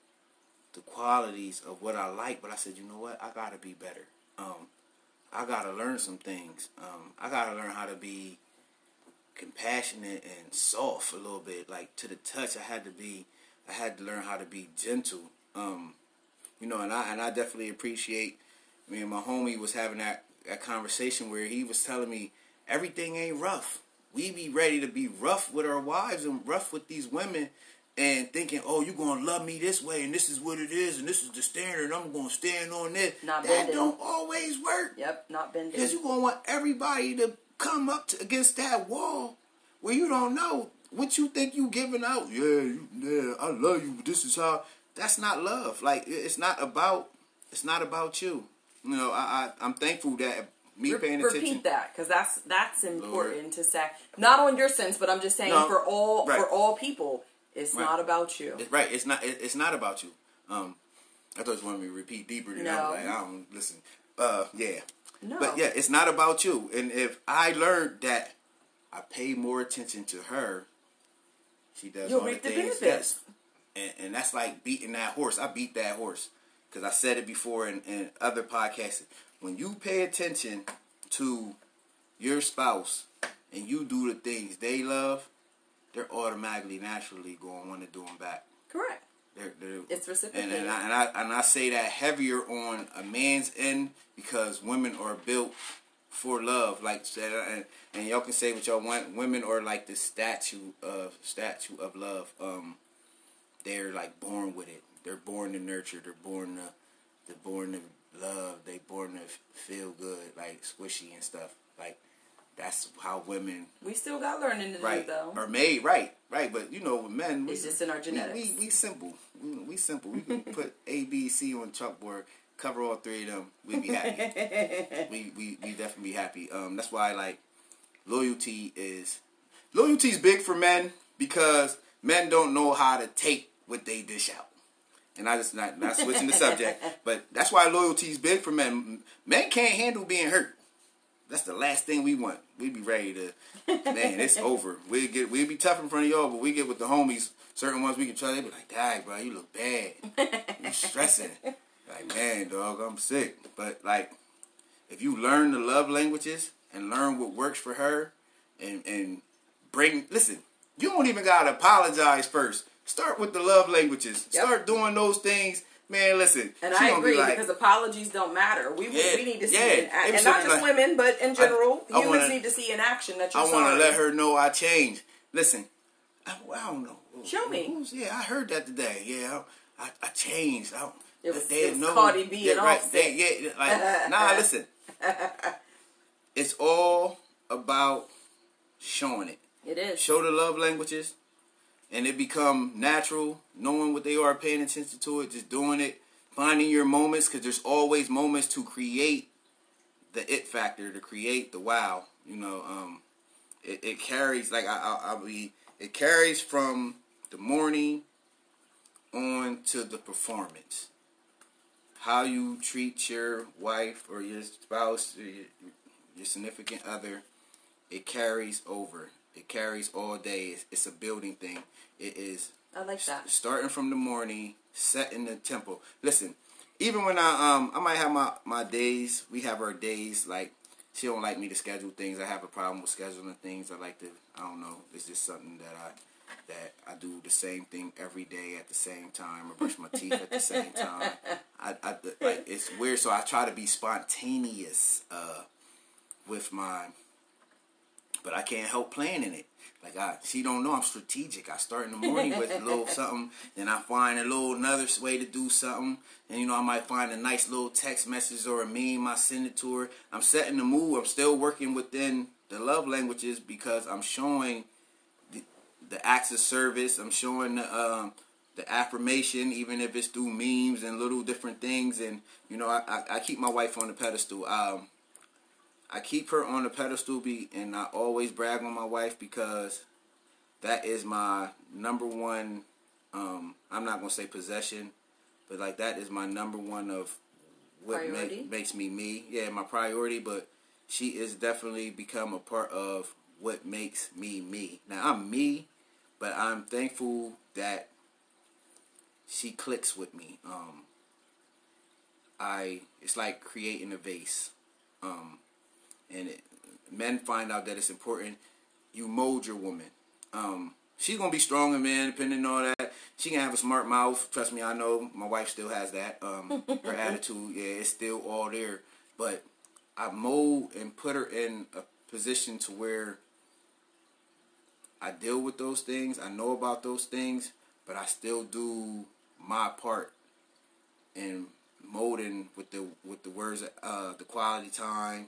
[SPEAKER 2] the qualities of what I like, but I said, you know what? I gotta be better. Um, I gotta learn some things. Um, I gotta learn how to be compassionate and soft a little bit. Like to the touch, I had to be. I had to learn how to be gentle. Um, you know, and I and I definitely appreciate. Me and my homie was having that that conversation where he was telling me everything ain't rough. We be ready to be rough with our wives and rough with these women. And thinking, oh, you gonna love me this way, and this is what it is, and this is the standard. I'm gonna stand on this.
[SPEAKER 1] Not
[SPEAKER 2] that
[SPEAKER 1] bending.
[SPEAKER 2] don't always work.
[SPEAKER 1] Yep, not bending.
[SPEAKER 2] Because you're going to want everybody to come up to, against that wall where you don't know what you think you giving out. Yeah, you, yeah, I love you. This is how. That's not love. Like it's not about. It's not about you. You know, I, I I'm thankful that me
[SPEAKER 1] Re-
[SPEAKER 2] paying
[SPEAKER 1] repeat
[SPEAKER 2] attention.
[SPEAKER 1] that because that's that's important to say. Not on your sense, but I'm just saying
[SPEAKER 2] No,
[SPEAKER 1] for all
[SPEAKER 2] right.
[SPEAKER 1] for all people, it's
[SPEAKER 2] Right.
[SPEAKER 1] not about you.
[SPEAKER 2] It's right. It's not. it- It's not about you. Um, I thought you wanted me to repeat deeper. Than that. I was
[SPEAKER 1] No.
[SPEAKER 2] like, I don't listen. Uh, yeah.
[SPEAKER 1] No.
[SPEAKER 2] But yeah, it's not about you. And if I learned that I pay more attention to her, she does
[SPEAKER 1] You'll
[SPEAKER 2] all the
[SPEAKER 1] the
[SPEAKER 2] things.
[SPEAKER 1] benefits.
[SPEAKER 2] Yes. And, and that's like beating that horse. I beat that horse because I said it before in, in other podcasts. When you pay attention to your spouse and you do the things they love, they're automatically, naturally going to want to do them back.
[SPEAKER 1] Correct.
[SPEAKER 2] They're, they're,
[SPEAKER 1] It's
[SPEAKER 2] and,
[SPEAKER 1] reciprocated.
[SPEAKER 2] and, I, and I and I say that heavier on a man's end because women are built for love. Like said, and, and y'all can say what y'all want. Women are like the statue of statue of love. Um, they're like born with it. They're born to nurture. They're born to they're born to love. They born to feel good, like squishy and stuff. Like that's how women
[SPEAKER 1] We still got learning to
[SPEAKER 2] right
[SPEAKER 1] do though.
[SPEAKER 2] are made right right but you know with men
[SPEAKER 1] It's
[SPEAKER 2] we,
[SPEAKER 1] just in our
[SPEAKER 2] we-
[SPEAKER 1] genetics.
[SPEAKER 2] we, we, simple we, we simple we can put a b c on chalkboard cover all three of them we'd be happy we, we we definitely be happy um that's why like loyalty is loyalty is big for men because men don't know how to take what they dish out and I just not not switching the subject, but that's why loyalty is big for men. Men can't handle being hurt. That's the last thing we want. We'd be ready to, man. It's over. We get we'd be tough in front of y'all, but we get with the homies. Certain ones we can try. They be like, "Dang, bro, you look bad. You stressing." Like, man, dog, I'm sick. But like, if you learn the love languages and learn what works for her, and and bring listen, You don't even gotta apologize first. Start with the love languages.
[SPEAKER 1] Yep.
[SPEAKER 2] Start doing those things. Man, listen.
[SPEAKER 1] And I
[SPEAKER 2] gonna be
[SPEAKER 1] agree
[SPEAKER 2] like,
[SPEAKER 1] because apologies don't matter. We
[SPEAKER 2] Yeah,
[SPEAKER 1] we need to see
[SPEAKER 2] yeah.
[SPEAKER 1] it in and not just
[SPEAKER 2] like,
[SPEAKER 1] women, but in general,
[SPEAKER 2] I
[SPEAKER 1] humans
[SPEAKER 2] wanna-
[SPEAKER 1] need to see in action that you're
[SPEAKER 2] I want to let her know I changed. Listen, I, I don't know.
[SPEAKER 1] Show me.
[SPEAKER 2] Yeah, I heard that today. Yeah, I, I changed. I,
[SPEAKER 1] It was-
[SPEAKER 2] they
[SPEAKER 1] it was
[SPEAKER 2] know-
[SPEAKER 1] Cardi B
[SPEAKER 2] yeah,
[SPEAKER 1] and
[SPEAKER 2] right, they- yeah, like, nah, listen. It's all about showing it.
[SPEAKER 1] It is.
[SPEAKER 2] Show the love languages, and it become natural. Knowing what they are, paying attention to it, just doing it, finding your moments, because there's always moments to create the it factor, to create the wow. You know, um, it, it carries like I, I, I'll be. It carries from the morning on to the performance. How you treat your wife or your spouse, or your, your significant other, it carries over. It carries all day. It's, it's a building thing. It is
[SPEAKER 1] I like that.
[SPEAKER 2] starting from the morning, setting the tempo. Listen, even when I um I might have my my days. We have our days. Like she don't like me to schedule things. I have a problem with scheduling things. I like to. I don't know. It's just something that I that I do the same thing every day at the same time. I brush my teeth at the same time. I, I like it's weird. So I try to be spontaneous uh, with my but I can't help planning it. Like I, she don't know I'm strategic. I start in the morning with a little something, then I find a little another way to do something, and you know I might find a nice little text message or a meme I send it to her. I'm setting the mood. I'm still working within the love languages because I'm showing the, the acts of service. I'm showing the um, the affirmation, even if it's through memes and little different things. And you know I, I, I keep my wife on the pedestal. Um, I keep her on the pedestal, be, and I always brag on my wife because that is my number one. Um, I'm not gonna say possession, but like that is my number one of what make, makes me me. Yeah, my priority. But she is definitely become a part of what makes me me. Now I'm me, but I'm thankful that she clicks with me. Um, I it's like creating a vase. Um, and it, men find out that it's important. You mold your woman. Um, she's gonna be strong and man, depending on all that. She can have a smart mouth. Trust me, I know my wife still has that. Um, her attitude, yeah, it's still all there. But I mold and put her in a position to where I deal with those things. I know about those things, but I still do my part in molding with the with the words, uh, the quality time,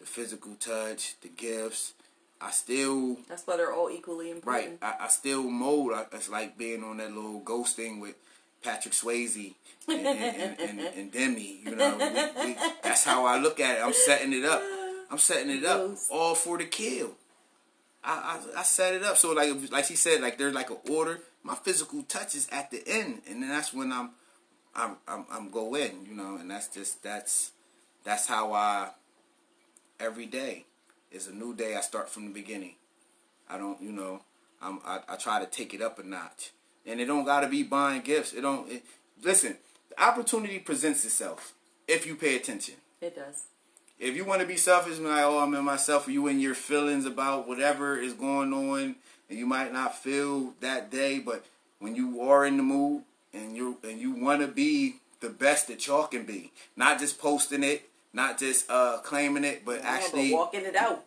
[SPEAKER 2] the physical touch, the gifts. I still
[SPEAKER 1] That's why they're all equally
[SPEAKER 2] right.
[SPEAKER 1] important.
[SPEAKER 2] I, I still mold. I, it's like being on that little ghost thing with Patrick Swayze and, and, and, and, and Demi. You know, we, we, that's how I look at it. I'm setting it up. I'm setting it up all for the kill. I, I I set it up so like like she said like there's like an order. My physical touch is at the end, and then that's when I'm I'm I'm, I'm go in. You know, and that's just that's that's how I every day is a new day. I start from the beginning. I don't, you know, I'm, I, I try to take it up a notch, and it don't got to be buying gifts. It don't. It, listen, the opportunity presents itself if you pay attention.
[SPEAKER 1] It does.
[SPEAKER 2] If you want to be selfish, and like oh I'm in myself, or you in your feelings about whatever is going on, and you might not feel that day, but when you are in the mood and you and you want to be the best that y'all can be, not just posting it, not just uh claiming it, but
[SPEAKER 1] Yeah,
[SPEAKER 2] actually
[SPEAKER 1] but walking it out.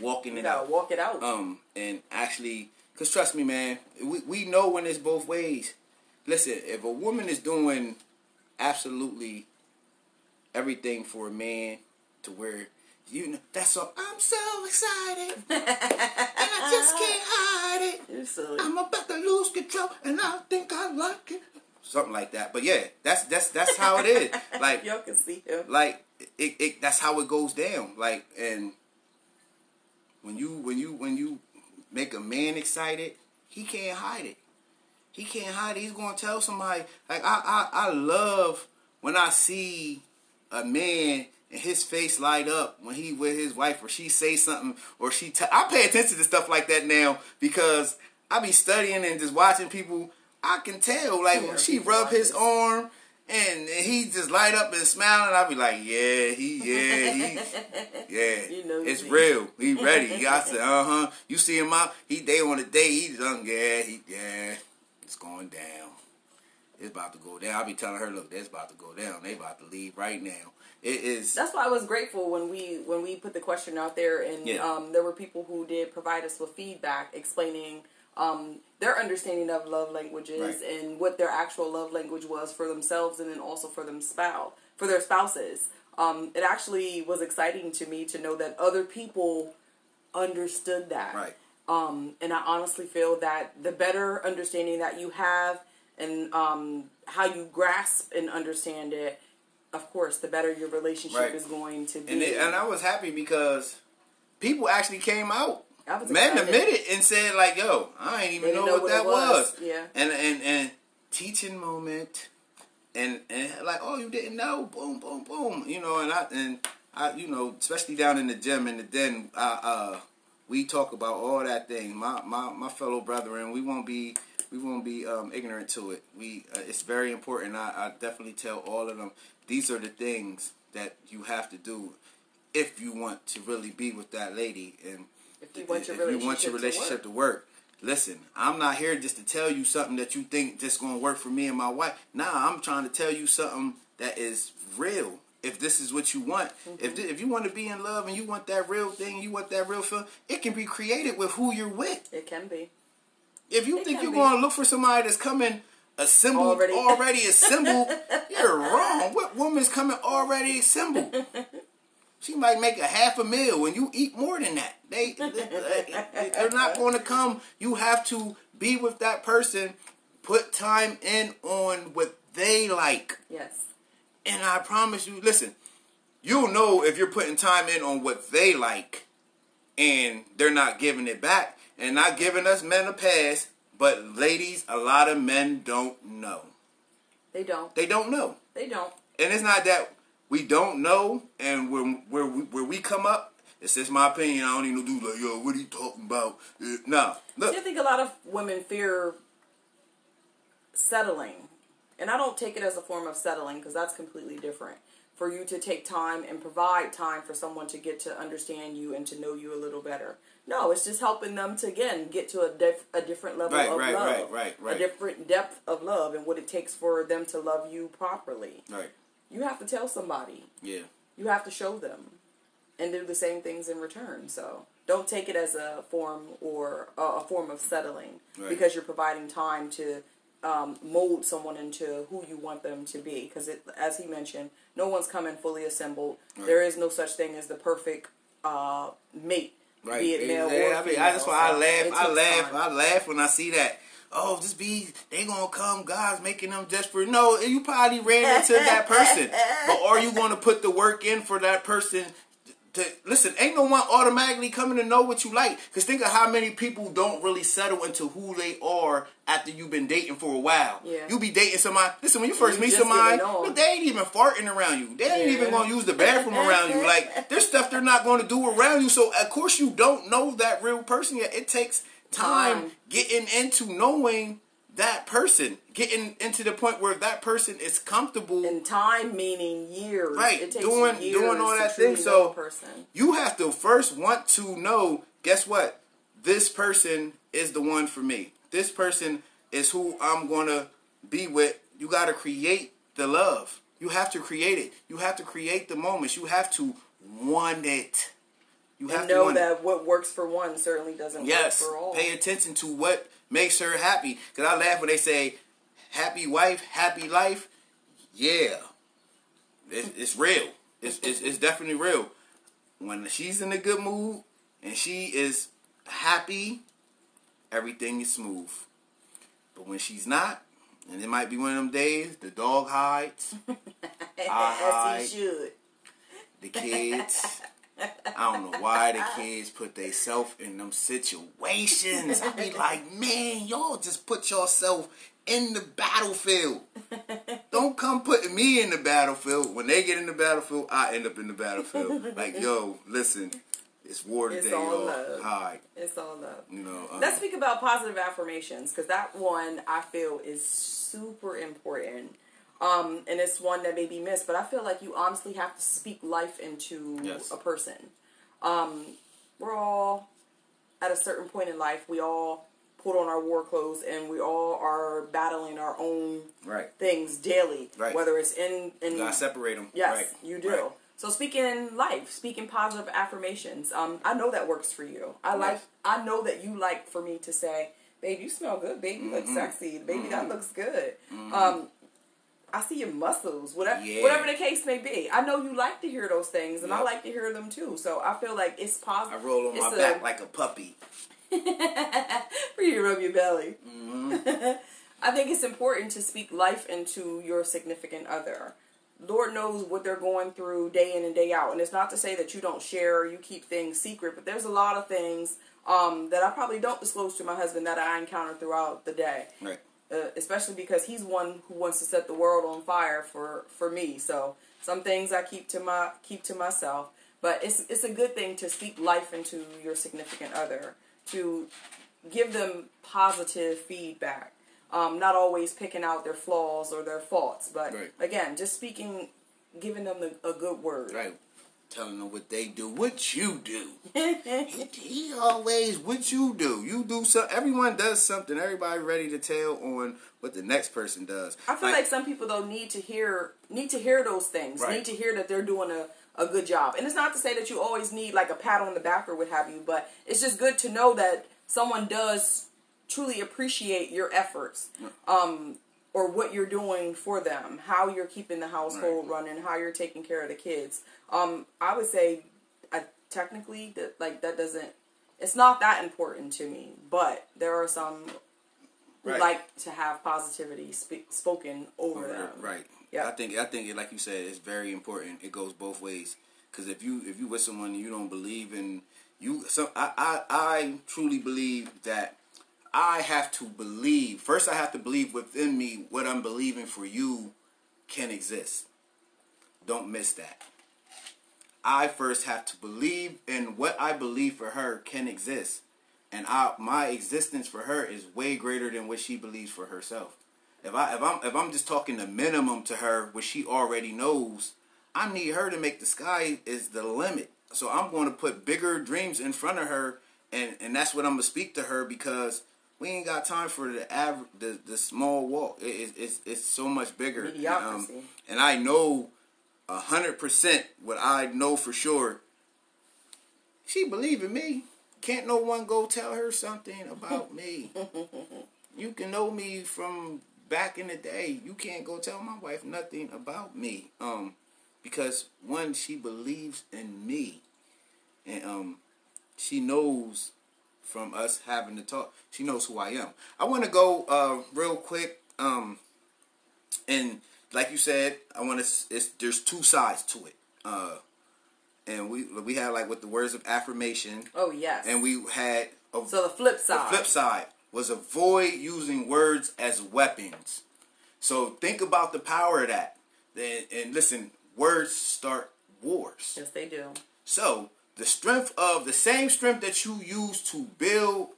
[SPEAKER 2] walking
[SPEAKER 1] You
[SPEAKER 2] it out.
[SPEAKER 1] walk it out.
[SPEAKER 2] Um, and actually, cause trust me, man, we we know when it's both ways. Listen, if a woman is doing absolutely everything for a man to where you know that's all. I'm so excited, and I just can't hide it. I'm about to lose control, and I think I like it. Something like that. But yeah, that's that's that's how it is. Like
[SPEAKER 1] Y'all can see him.
[SPEAKER 2] like it, it that's how it goes down. Like and when you when you when you make a man excited he can't hide it. He can't hide it. He's gonna tell somebody like i i, I love when i see a man and his face light up when he with his wife or she say something or she t- I pay attention to stuff like that now because I be studying and just watching people. I can tell like
[SPEAKER 1] Yeah,
[SPEAKER 2] when she rub his arm and he just light up and smile, and I'll be like, yeah, he, yeah, he, yeah,
[SPEAKER 1] You know
[SPEAKER 2] it's real. He ready. I said, uh huh. You see him out? He day on the day. He's done. Yeah, he, yeah, it's going down. It's about to go down. I'll be telling her, look, that's about to go down. They about to leave right now. It is.
[SPEAKER 1] That's why I was grateful when we when we put the question out there, and
[SPEAKER 2] Yeah.
[SPEAKER 1] um, there were people who did provide us with feedback explaining um, their understanding of love languages
[SPEAKER 2] Right.
[SPEAKER 1] and what their actual love language was for themselves, and then also for them spouse for their spouses. Um, it actually was exciting to me to know that other people understood that.
[SPEAKER 2] Right.
[SPEAKER 1] Um, and I honestly feel that the better understanding that you have and um, how you grasp and understand it, of course, the better your relationship
[SPEAKER 2] Right.
[SPEAKER 1] is going to be.
[SPEAKER 2] And, it, and I was happy because people actually came out. Men admitted and said like, "Yo, I ain't even know,
[SPEAKER 1] know
[SPEAKER 2] what,
[SPEAKER 1] what
[SPEAKER 2] that
[SPEAKER 1] was.
[SPEAKER 2] was."
[SPEAKER 1] Yeah.
[SPEAKER 2] And and and teaching moment, and and like, "Oh, you didn't know?" Boom, boom, boom. You know, and I and I, you know, especially down in the gym and the den, uh, uh, we talk about all that thing. My my my fellow brethren, we won't be. We won't be um, ignorant to it. We uh, it's very important. I, I definitely tell all of them these are the things that you have to do if you want to really be with that lady and
[SPEAKER 1] If you want your
[SPEAKER 2] if you want your
[SPEAKER 1] relationship
[SPEAKER 2] relationship
[SPEAKER 1] to
[SPEAKER 2] to work. Listen, I'm not here just to tell you something that you think just gonna work for me and my wife. Nah, I'm trying to tell you something that is real. If this is what you want,
[SPEAKER 1] Mm-hmm.
[SPEAKER 2] if th- if you want to be in love and you want that real thing, you want that real feeling, it can be created with who you're with.
[SPEAKER 1] It can be.
[SPEAKER 2] If you
[SPEAKER 1] It
[SPEAKER 2] think you're
[SPEAKER 1] be.
[SPEAKER 2] to look for somebody that's coming assembled,
[SPEAKER 1] Already.
[SPEAKER 2] already, assembled, you're wrong. What woman's coming already assembled? She might make a half a meal and you eat more than that. They, they they're not going to come. You have to be with that person, put time in on what they like.
[SPEAKER 1] Yes.
[SPEAKER 2] And I promise you, listen, you'll know if you're putting time in on what they like and they're not giving it back and not giving us men a pass. But ladies, a lot of men don't know.
[SPEAKER 1] They don't.
[SPEAKER 2] They don't know.
[SPEAKER 1] They don't.
[SPEAKER 2] And it's not that we don't know and where, where, we, where we come up, it's just my opinion. I don't even do like, yo, what are you talking about? Uh, No. Look,
[SPEAKER 1] I think a lot of women fear settling. And I don't take it as a form of settling because that's completely different. For you to take time and provide time for someone to get to understand you and to know you a little better. No, it's just helping them to again get to a a different level
[SPEAKER 2] Right,
[SPEAKER 1] of
[SPEAKER 2] right,
[SPEAKER 1] love,
[SPEAKER 2] right, right, right.
[SPEAKER 1] a different depth of love, and what it takes for them to love you properly.
[SPEAKER 2] right.
[SPEAKER 1] You have to tell somebody.
[SPEAKER 2] Yeah.
[SPEAKER 1] You have to show them, and do the same things in return. So don't take it as a form or uh, a form of settling
[SPEAKER 2] Right.
[SPEAKER 1] because you're providing time to um, mold someone into who you want them to be. Because as he mentioned, no one's coming fully assembled.
[SPEAKER 2] Right.
[SPEAKER 1] There is no such thing as the perfect uh, mate,
[SPEAKER 2] Right.
[SPEAKER 1] be it male
[SPEAKER 2] Yeah,
[SPEAKER 1] or
[SPEAKER 2] I mean,
[SPEAKER 1] female.
[SPEAKER 2] That's why I laugh. I laugh.
[SPEAKER 1] time.
[SPEAKER 2] I laugh when I see that. Oh, just be they gonna come. God's making them desperate. No, you probably ran into that person, but are you gonna put the work in for that person? To listen, ain't no one automatically coming to know what you like. Cause think of how many people don't really settle into who they are after you've been dating for a while.
[SPEAKER 1] Yeah.
[SPEAKER 2] You be dating somebody. Listen, when you first
[SPEAKER 1] You
[SPEAKER 2] meet somebody, look, they ain't even farting around you. They ain't
[SPEAKER 1] Yeah.
[SPEAKER 2] even gonna use the bathroom around you. Like there's stuff they're not gonna do around you. So of course you don't know that real person yet. It takes time, getting into knowing that person, getting into the point where that person is comfortable.
[SPEAKER 1] and time meaning years.
[SPEAKER 2] Right,
[SPEAKER 1] It takes
[SPEAKER 2] doing-
[SPEAKER 1] years
[SPEAKER 2] doing all that thing, so-
[SPEAKER 1] person.
[SPEAKER 2] you have to first want to know. Guess what? This person is the one for me. This person is who I'm gonna be with. You got to create the love. You have to create it. You have to create the moments. You have to want it. You have
[SPEAKER 1] and
[SPEAKER 2] to
[SPEAKER 1] know that what works for one certainly doesn't
[SPEAKER 2] Yes.
[SPEAKER 1] work for all.
[SPEAKER 2] Pay attention to what makes her happy. Cause I laugh when they say, "Happy wife, happy life." Yeah, it's, it's real. It's, it's it's definitely real. When she's in a good mood and she is happy, everything is smooth. But when she's not, and it might be one of them days, the dog hides,
[SPEAKER 1] As
[SPEAKER 2] I-
[SPEAKER 1] he should.
[SPEAKER 2] the kids. I don't know why the kids put themselves in them situations. I be like, man, y'all just put yourself in the battlefield. Don't come putting me in the battlefield. When they get in the battlefield, I end up in the battlefield. Like, yo, listen, it's war
[SPEAKER 1] It's
[SPEAKER 2] today,
[SPEAKER 1] all
[SPEAKER 2] y'all.
[SPEAKER 1] love.
[SPEAKER 2] Hi,
[SPEAKER 1] It's all love.
[SPEAKER 2] you know. um,
[SPEAKER 1] Let's speak about positive affirmations because that one I feel is super important. Um, and it's one that may be missed. But I feel like you honestly have to speak life into
[SPEAKER 2] Yes.
[SPEAKER 1] a person. Um, we're all at a certain point in life. We all put on our war clothes, and we all are battling our own
[SPEAKER 2] Right.
[SPEAKER 1] things daily.
[SPEAKER 2] Right.
[SPEAKER 1] Whether it's in in
[SPEAKER 2] You gotta separate them.
[SPEAKER 1] Yes,
[SPEAKER 2] right.
[SPEAKER 1] you do. So speaking life, speaking positive affirmations. Um, I know that works for you. I like. I know that you like for me to say, "Babe, you smell good. Babe, you look
[SPEAKER 2] Mm-hmm.
[SPEAKER 1] sexy. Baby, that looks good." Um, I see your muscles. Whatever,
[SPEAKER 2] Yeah.
[SPEAKER 1] whatever the case may be. I know you like to hear those things, and I like to hear them too. So I feel like it's
[SPEAKER 2] possible.
[SPEAKER 1] I
[SPEAKER 2] roll on my
[SPEAKER 1] it's
[SPEAKER 2] back like a puppy.
[SPEAKER 1] for you rub your belly.
[SPEAKER 2] Mm-hmm.
[SPEAKER 1] I think it's important to speak life into your significant other. Lord knows what they're going through day in and day out. And it's not to say that you don't share or you keep things secret, but there's a lot of things um, that I probably don't disclose to my husband that I encounter throughout the day.
[SPEAKER 2] Right.
[SPEAKER 1] Uh, especially because he's one who wants to set the world on fire for, for me. So some things I keep to my keep to myself. But it's it's a good thing to speak life into your significant other to give them positive feedback. Um, not always picking out their flaws or their faults, but
[SPEAKER 2] Right.
[SPEAKER 1] again, just speaking, giving them the, a good word.
[SPEAKER 2] Right. Telling them what they do, what you do. he, he always what you do. You do so. Everyone does something. Everybody ready to tell on what the next person does.
[SPEAKER 1] I feel like, some people though need to hear need to hear those things.
[SPEAKER 2] Right.
[SPEAKER 1] Need to hear that they're doing a, a good job. And it's not to say that you always need like a pat on the back or what have you, but it's just good to know that someone does truly appreciate your efforts. Um or what you're doing for them, how you're keeping the household running, how you're taking care of the kids. Um, I would say, I, technically, that like that doesn't. It's not that important to me, but there are some
[SPEAKER 2] Right.
[SPEAKER 1] like to have positivity spe- spoken over them.
[SPEAKER 2] Right.
[SPEAKER 1] Yeah.
[SPEAKER 2] I think I think like you said, it's very important. It goes both ways. Because if you if you with someone and you don't believe in you, so I, I I truly believe that I have to believe first. I have to believe within me what I'm believing for you can exist. Don't miss that. I first have to believe in what I believe for her can exist, and I my existence for her is way greater than what she believes for herself. If I if I'm if I'm just talking the minimum to her, which she already knows, I need her to make the sky is the limit. So I'm going to put bigger dreams in front of her, and and that's what I'm gonna speak to her because we ain't got time for the average the, the small walk. It, it, it's it's so much bigger. Um, and I know a hundred percent what I know for sure. She believe in me. Can't no one go tell her something about me. you can know me from back in the day. You can't go tell my wife nothing about me. Um, because one, she believes in me, and um, she knows from us having to talk. She knows who I am. I want to go uh real quick. Um, and like you said, I want to. It's there's two sides to it. Uh, and we we had like with the words of affirmation,
[SPEAKER 1] Oh yes.
[SPEAKER 2] and we had a,
[SPEAKER 1] so the flip side.
[SPEAKER 2] the flip side was avoid using words as weapons. So think about the power of that. Then and listen, words start wars.
[SPEAKER 1] Yes, they do.
[SPEAKER 2] So the strength of the same strength that you use to build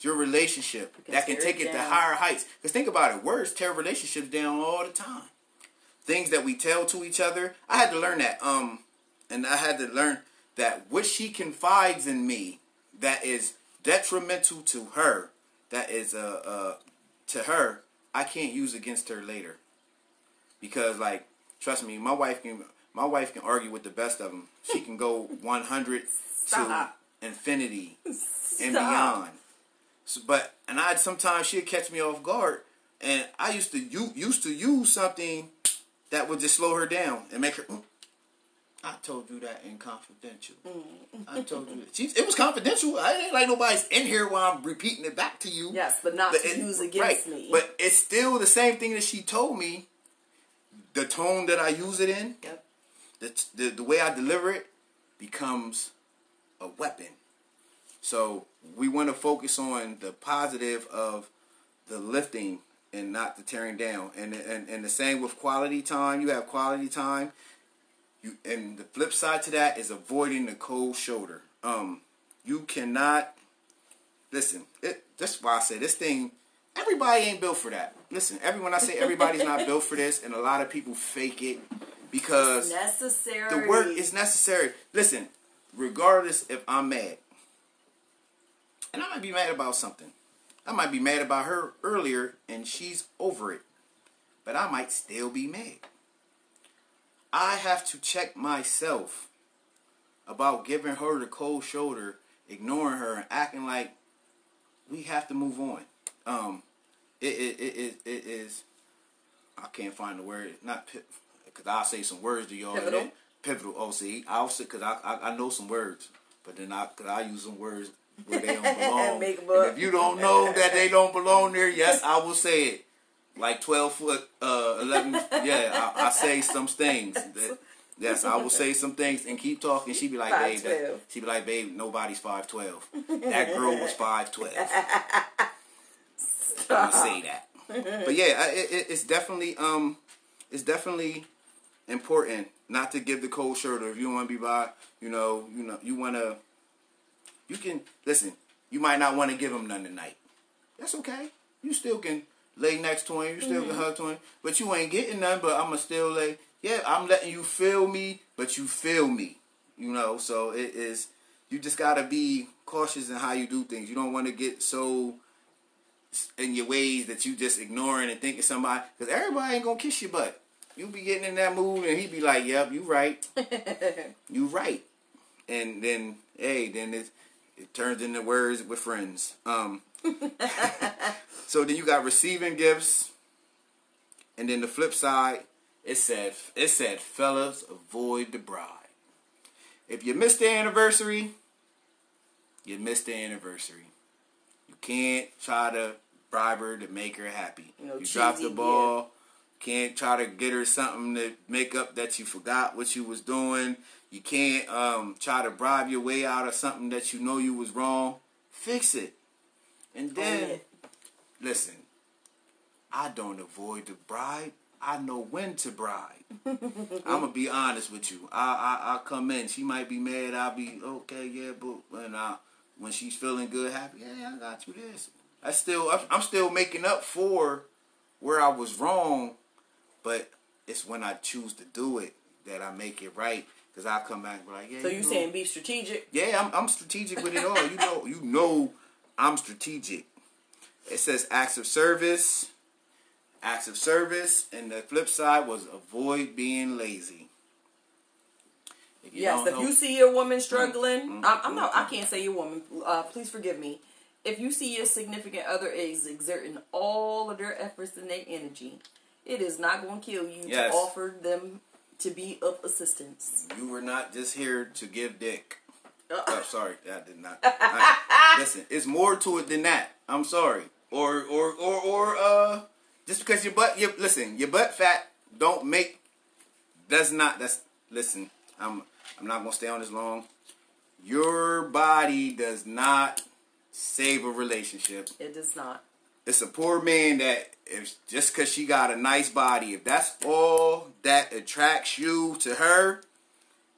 [SPEAKER 2] your relationship
[SPEAKER 1] can
[SPEAKER 2] that can take
[SPEAKER 1] it
[SPEAKER 2] it to higher heights. Because think about it, words tear relationships down all the time. Things that we tell to each other. I had to learn that. Um, and I had to learn that what she confides in me that is detrimental to her, that is uh uh to her, I can't use against her later. Because like, trust me, my wife can my wife can argue with the best of them. She can go 100 to
[SPEAKER 1] Stop.
[SPEAKER 2] infinity and beyond. So, but and I sometimes she'd catch me off guard, and I used to you used to use something that would just slow her down and make her. "Mm, I told you that in confidential. I told you that. She, it was confidential. I ain't like nobody's in here while I'm repeating it back to you.
[SPEAKER 1] Yes, but not to
[SPEAKER 2] it-
[SPEAKER 1] use against
[SPEAKER 2] right.
[SPEAKER 1] me.
[SPEAKER 2] But it's still the same thing that she told me. The tone that I use it in,
[SPEAKER 1] Yep.
[SPEAKER 2] The, the, the way I deliver it becomes a weapon. So we want to focus on the positive of the lifting and not the tearing down. And, and and the same with quality time. You have quality time. You and the flip side to that is avoiding the cold shoulder. Um, you cannot listen. It, that's why I say this thing everybody ain't built for that. Listen, everyone I say everybody's not built for this, and a lot of people fake it because
[SPEAKER 1] necessary.
[SPEAKER 2] the work is necessary. Listen, regardless if I'm mad, and I might be mad about something, I might be mad about her earlier, and she's over it, but I might still be mad. I have to check myself about giving her the cold shoulder, ignoring her, and acting like we have to move on. Um, it it it, it, it is. I can't find the word. Not because I'll say some words to y'all.
[SPEAKER 1] Pivotal?
[SPEAKER 2] Pivotal. Oh, see, I'll say because I, I I know some words, but then I cause I use some words where they don't belong.
[SPEAKER 1] Make 'em
[SPEAKER 2] And
[SPEAKER 1] up.
[SPEAKER 2] if you don't know that they don't belong there, yes, I will say it. Like twelve foot, uh, eleven. Yeah, I, I say some things. That, yes, I will say some things and keep talking. She be like, babe, that,
[SPEAKER 1] 5'12".
[SPEAKER 2] she be like, babe, nobody's five twelve. That girl was five twelve. I'm gonna say that. But yeah, it, it, it's definitely um, it's definitely important not to give the cold shoulder if you want to be by. You know, you know, you want to. You can listen. You might not want to give him none tonight. That's okay. You still can lay next to him. You still can mm-hmm. hug to him. But you ain't getting none. But I'ma still lay. Yeah, I'm letting you feel me, but you feel me. You know, so it is. You just gotta be cautious in how you do things. You don't want to get so in your ways that you just ignoring and thinking somebody because everybody ain't gonna kiss your butt. You be getting in that mood and he be like, "Yep, you right, you right," and then hey, then it it turns into words with friends. Um, so then you got receiving gifts, and then the flip side, it said it said, "Fellas, avoid the bride." If you missed the anniversary, you missed the anniversary. You can't try to bribe her to make her happy.
[SPEAKER 1] No
[SPEAKER 2] you drop the ball. Can't try to get her something to make up that you forgot what you was doing. You can't um, try to bribe your way out of something that you know you was wrong. Fix it. And then, listen, I don't avoid the bribe. I know when to bribe. I'm gonna be honest with you. I I I come in. She might be mad. I'll be okay. Yeah, but when I when she's feeling good, happy. Yeah, I got you this. I still I'm still making up for where I was wrong, but it's when I choose to do it that I make it right. Cause I come back and be like, yeah.
[SPEAKER 1] So you
[SPEAKER 2] know,
[SPEAKER 1] saying be strategic?
[SPEAKER 2] yeah, I'm, I'm strategic with it all. You know, you know, I'm strategic. It says acts of service, acts of service, and the flip side was avoid being lazy. If
[SPEAKER 1] Yes. If
[SPEAKER 2] know-
[SPEAKER 1] you see your woman struggling,
[SPEAKER 2] Mm-hmm.
[SPEAKER 1] I'm, I'm not. I can't say your woman. Uh, please forgive me. If you see your significant other is exerting all of their efforts and their energy, it is not going to kill you
[SPEAKER 2] Yes.
[SPEAKER 1] to offer them to be of assistance.
[SPEAKER 2] you were not just here to give dick.
[SPEAKER 1] Uh,
[SPEAKER 2] Oh, sorry, I did not. I- listen, it's more to it than that. I'm sorry. Or or or or uh, just because your butt, your listen, your butt fat don't make. That's not. That's listen. I'm I'm not gonna stay on this long. Your body does not save a relationship.
[SPEAKER 1] it does not.
[SPEAKER 2] It's a poor man that if just because she got a nice body, if that's all that attracts you to her,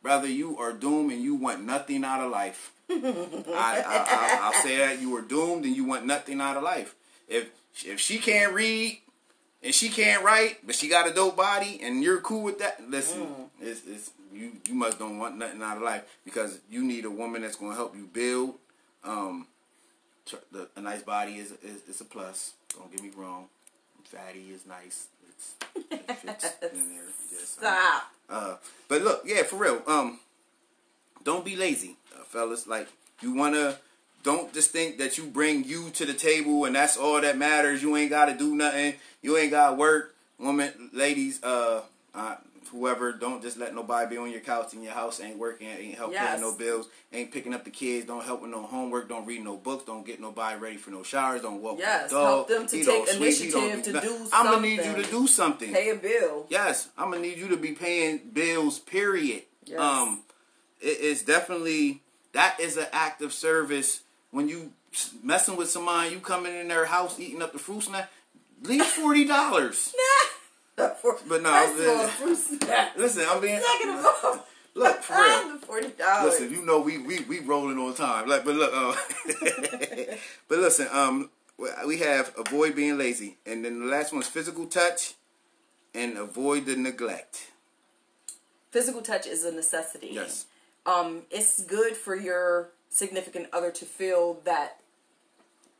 [SPEAKER 2] brother, you are doomed and you want nothing out of life. I, I, I, I'll say that you are doomed and you want nothing out of life. If if she can't read and she can't write, but she got a dope body and you're cool with that, listen, it's, it's you you must don't want nothing out of life because you need a woman that's going to help you build. Um, the, a nice body is, is is a plus. Don't get me wrong. Fatty is nice. It's, it fits in there. Um,
[SPEAKER 1] Stop.
[SPEAKER 2] uh, but look, yeah, for real. Um, don't be lazy, uh, fellas. Like you wanna, don't just think that you bring you to the table and that's all that matters. You ain't gotta do nothing. You ain't gotta work. Women, ladies, uh, uh, whoever, don't just let nobody be on your couch in your house. Ain't working, ain't helping
[SPEAKER 1] Yes.
[SPEAKER 2] paying no bills, ain't picking up the kids, don't help with no homework, don't read no books, don't get nobody ready for no showers, don't walk
[SPEAKER 1] Yes,
[SPEAKER 2] the dog.
[SPEAKER 1] help them to
[SPEAKER 2] he
[SPEAKER 1] take
[SPEAKER 2] don't sweep, he don't
[SPEAKER 1] initiative to
[SPEAKER 2] nothing.
[SPEAKER 1] do
[SPEAKER 2] I'm gonna need you to do something.
[SPEAKER 1] Pay a bill.
[SPEAKER 2] Yes, I'm gonna need you to be paying bills. Period.
[SPEAKER 1] Yes.
[SPEAKER 2] Um, it is definitely that is an act of service when you messing with somebody. You coming in their house eating up the fruit snack. Leave forty dollars.
[SPEAKER 1] For,
[SPEAKER 2] But no,
[SPEAKER 1] first of all,
[SPEAKER 2] the-
[SPEAKER 1] fruit snacks.
[SPEAKER 2] Listen, I'm being
[SPEAKER 1] Second of all,
[SPEAKER 2] look for real.
[SPEAKER 1] the forty dollars.
[SPEAKER 2] Listen, you know we we we rolling on time. Like, but look, uh, but listen, um, we have avoid being lazy, and then the last one is physical touch, and avoid the neglect.
[SPEAKER 1] Physical touch is a necessity.
[SPEAKER 2] Yes.
[SPEAKER 1] Um, it's good for your significant other to feel that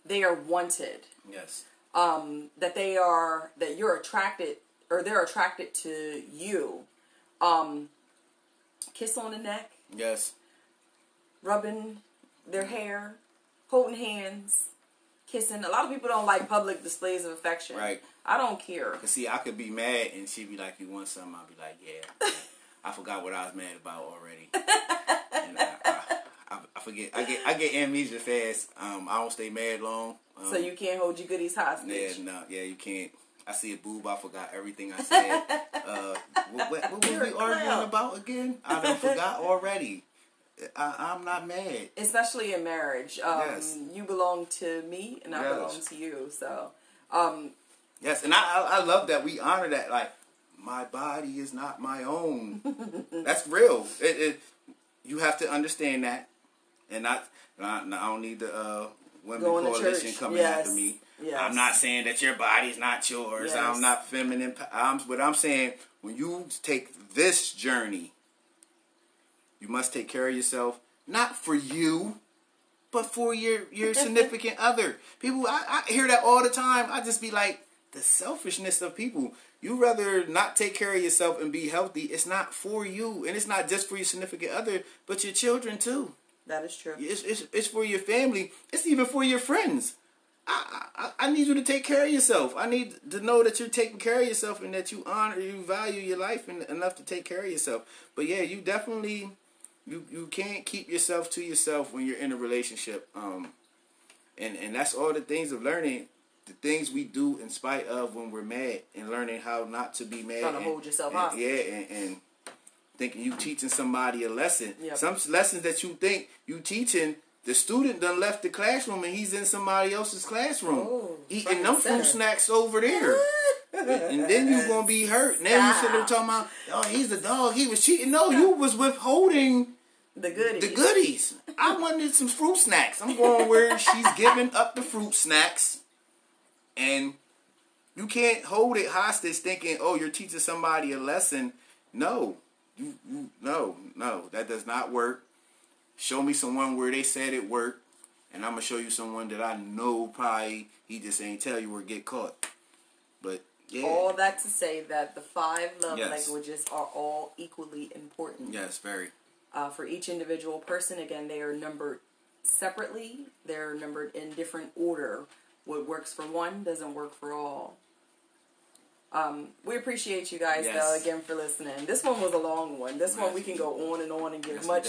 [SPEAKER 1] they are wanted.
[SPEAKER 2] Yes.
[SPEAKER 1] Um, that they are that you're attracted or they're attracted to you. Um, kiss on the neck,
[SPEAKER 2] Yes.
[SPEAKER 1] rubbing their hair, holding hands, kissing. A lot of people don't like public displays of affection.
[SPEAKER 2] Right.
[SPEAKER 1] I don't care.
[SPEAKER 2] Cause see, I could be mad, and she'd be like, "You want something?" I'd be like, "Yeah." I forgot what I was mad about already. and I, I, I, I forget. I get I get amnesia fast. Um, I don't stay mad long. Um,
[SPEAKER 1] So you can't hold your goodies hostage.
[SPEAKER 2] Yeah, no, yeah, you can't. I see a boob. I forgot everything I said. uh, what, what, what were we arguing about again? I done forgot already. I, I'm not mad.
[SPEAKER 1] Especially in marriage. Um,
[SPEAKER 2] Yes.
[SPEAKER 1] You belong to me and I
[SPEAKER 2] Yes.
[SPEAKER 1] belong to you. So, um,
[SPEAKER 2] Yes, and I, I I love that we honor that. Like, my body is not my own. That's real. It, it you have to understand that, and not. I, I don't need the uh, women
[SPEAKER 1] Going
[SPEAKER 2] coalition coming
[SPEAKER 1] Yes.
[SPEAKER 2] after me.
[SPEAKER 1] Yes.
[SPEAKER 2] I'm not saying that your body's not yours.
[SPEAKER 1] Yes.
[SPEAKER 2] I'm not feminine. I'm what I'm saying. When you take this journey, you must take care of yourself, not for you, but for your your significant other. People, I, I hear that all the time. I just be like, the selfishness of people. You rather not take care of yourself and be healthy. It's not for you, and it's not just for your significant other, but your children too.
[SPEAKER 1] that is true.
[SPEAKER 2] It's, it's, it's for your family. It's even for your friends. I, I, I need you to take care of yourself. I need to know that you're taking care of yourself and that you honor, you value your life en- enough to take care of yourself. But yeah, you definitely, you, you can't keep yourself to yourself when you're in a relationship. Um, and, and that's all the things of learning, the things we do in spite of when we're mad and learning how not to be mad.
[SPEAKER 1] Trying to
[SPEAKER 2] and-
[SPEAKER 1] hold yourself
[SPEAKER 2] and-
[SPEAKER 1] hostage.
[SPEAKER 2] Yeah, and, and thinking you teaching somebody a lesson.
[SPEAKER 1] Yep.
[SPEAKER 2] Some lessons that you think you teaching, the student done left the classroom and he's in somebody else's classroom
[SPEAKER 1] Oh,
[SPEAKER 2] eating them fruit snacks over there. and then you gonna be hurt. Then you sit there talking about, oh, he's the dog. He was cheating. No, you was withholding
[SPEAKER 1] The goodies.
[SPEAKER 2] the goodies. I wanted some fruit snacks. I'm going where she's giving up the fruit snacks, and you can't hold it hostage thinking, oh, you're teaching somebody a lesson. No, you, you no, no, that does not work. Show me someone where they said it worked, and I'm gonna show you someone that I know probably he just ain't tell you or get caught. But yeah,
[SPEAKER 1] All that to say that the five love
[SPEAKER 2] Yes.
[SPEAKER 1] languages are all equally important.
[SPEAKER 2] yes, very.
[SPEAKER 1] Uh, for each individual person, again, they are numbered separately. They're numbered in different order. What works for one doesn't work for all. Um, we appreciate you guys
[SPEAKER 2] Yes.
[SPEAKER 1] though again for listening. This one was a long one. This one we can go on and on and give
[SPEAKER 2] Yes,
[SPEAKER 1] much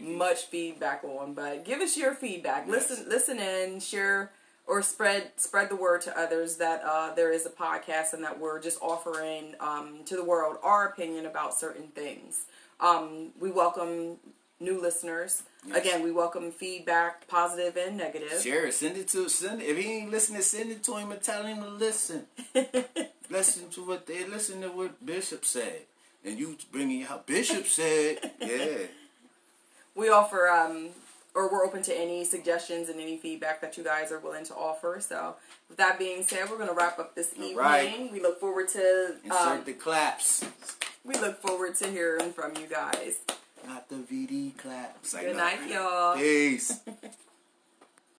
[SPEAKER 1] much feedback on. But give us your feedback.
[SPEAKER 2] Yes.
[SPEAKER 1] Listen listen in, share or spread spread the word to others that uh, there is a podcast and that we're just offering um, to the world our opinion about certain things. Um, we welcome new listeners.
[SPEAKER 2] Yes.
[SPEAKER 1] Again, we welcome feedback, positive and negative.
[SPEAKER 2] Share it. Send it to send. It. If he ain't listening, send it to him and tell him to listen. listen to what they listen to what Bishop said, and you bringing out Bishop said. Yeah.
[SPEAKER 1] We offer, um, or we're open to any suggestions and any feedback that you guys are willing to offer. So, with that being said, we're going to wrap up this evening.
[SPEAKER 2] right.
[SPEAKER 1] We look forward to
[SPEAKER 2] Insert
[SPEAKER 1] um,
[SPEAKER 2] the claps,
[SPEAKER 1] we look forward to hearing from you guys.
[SPEAKER 2] Not the VD claps. Like,
[SPEAKER 1] Good
[SPEAKER 2] no.
[SPEAKER 1] night, y'all.
[SPEAKER 2] Peace.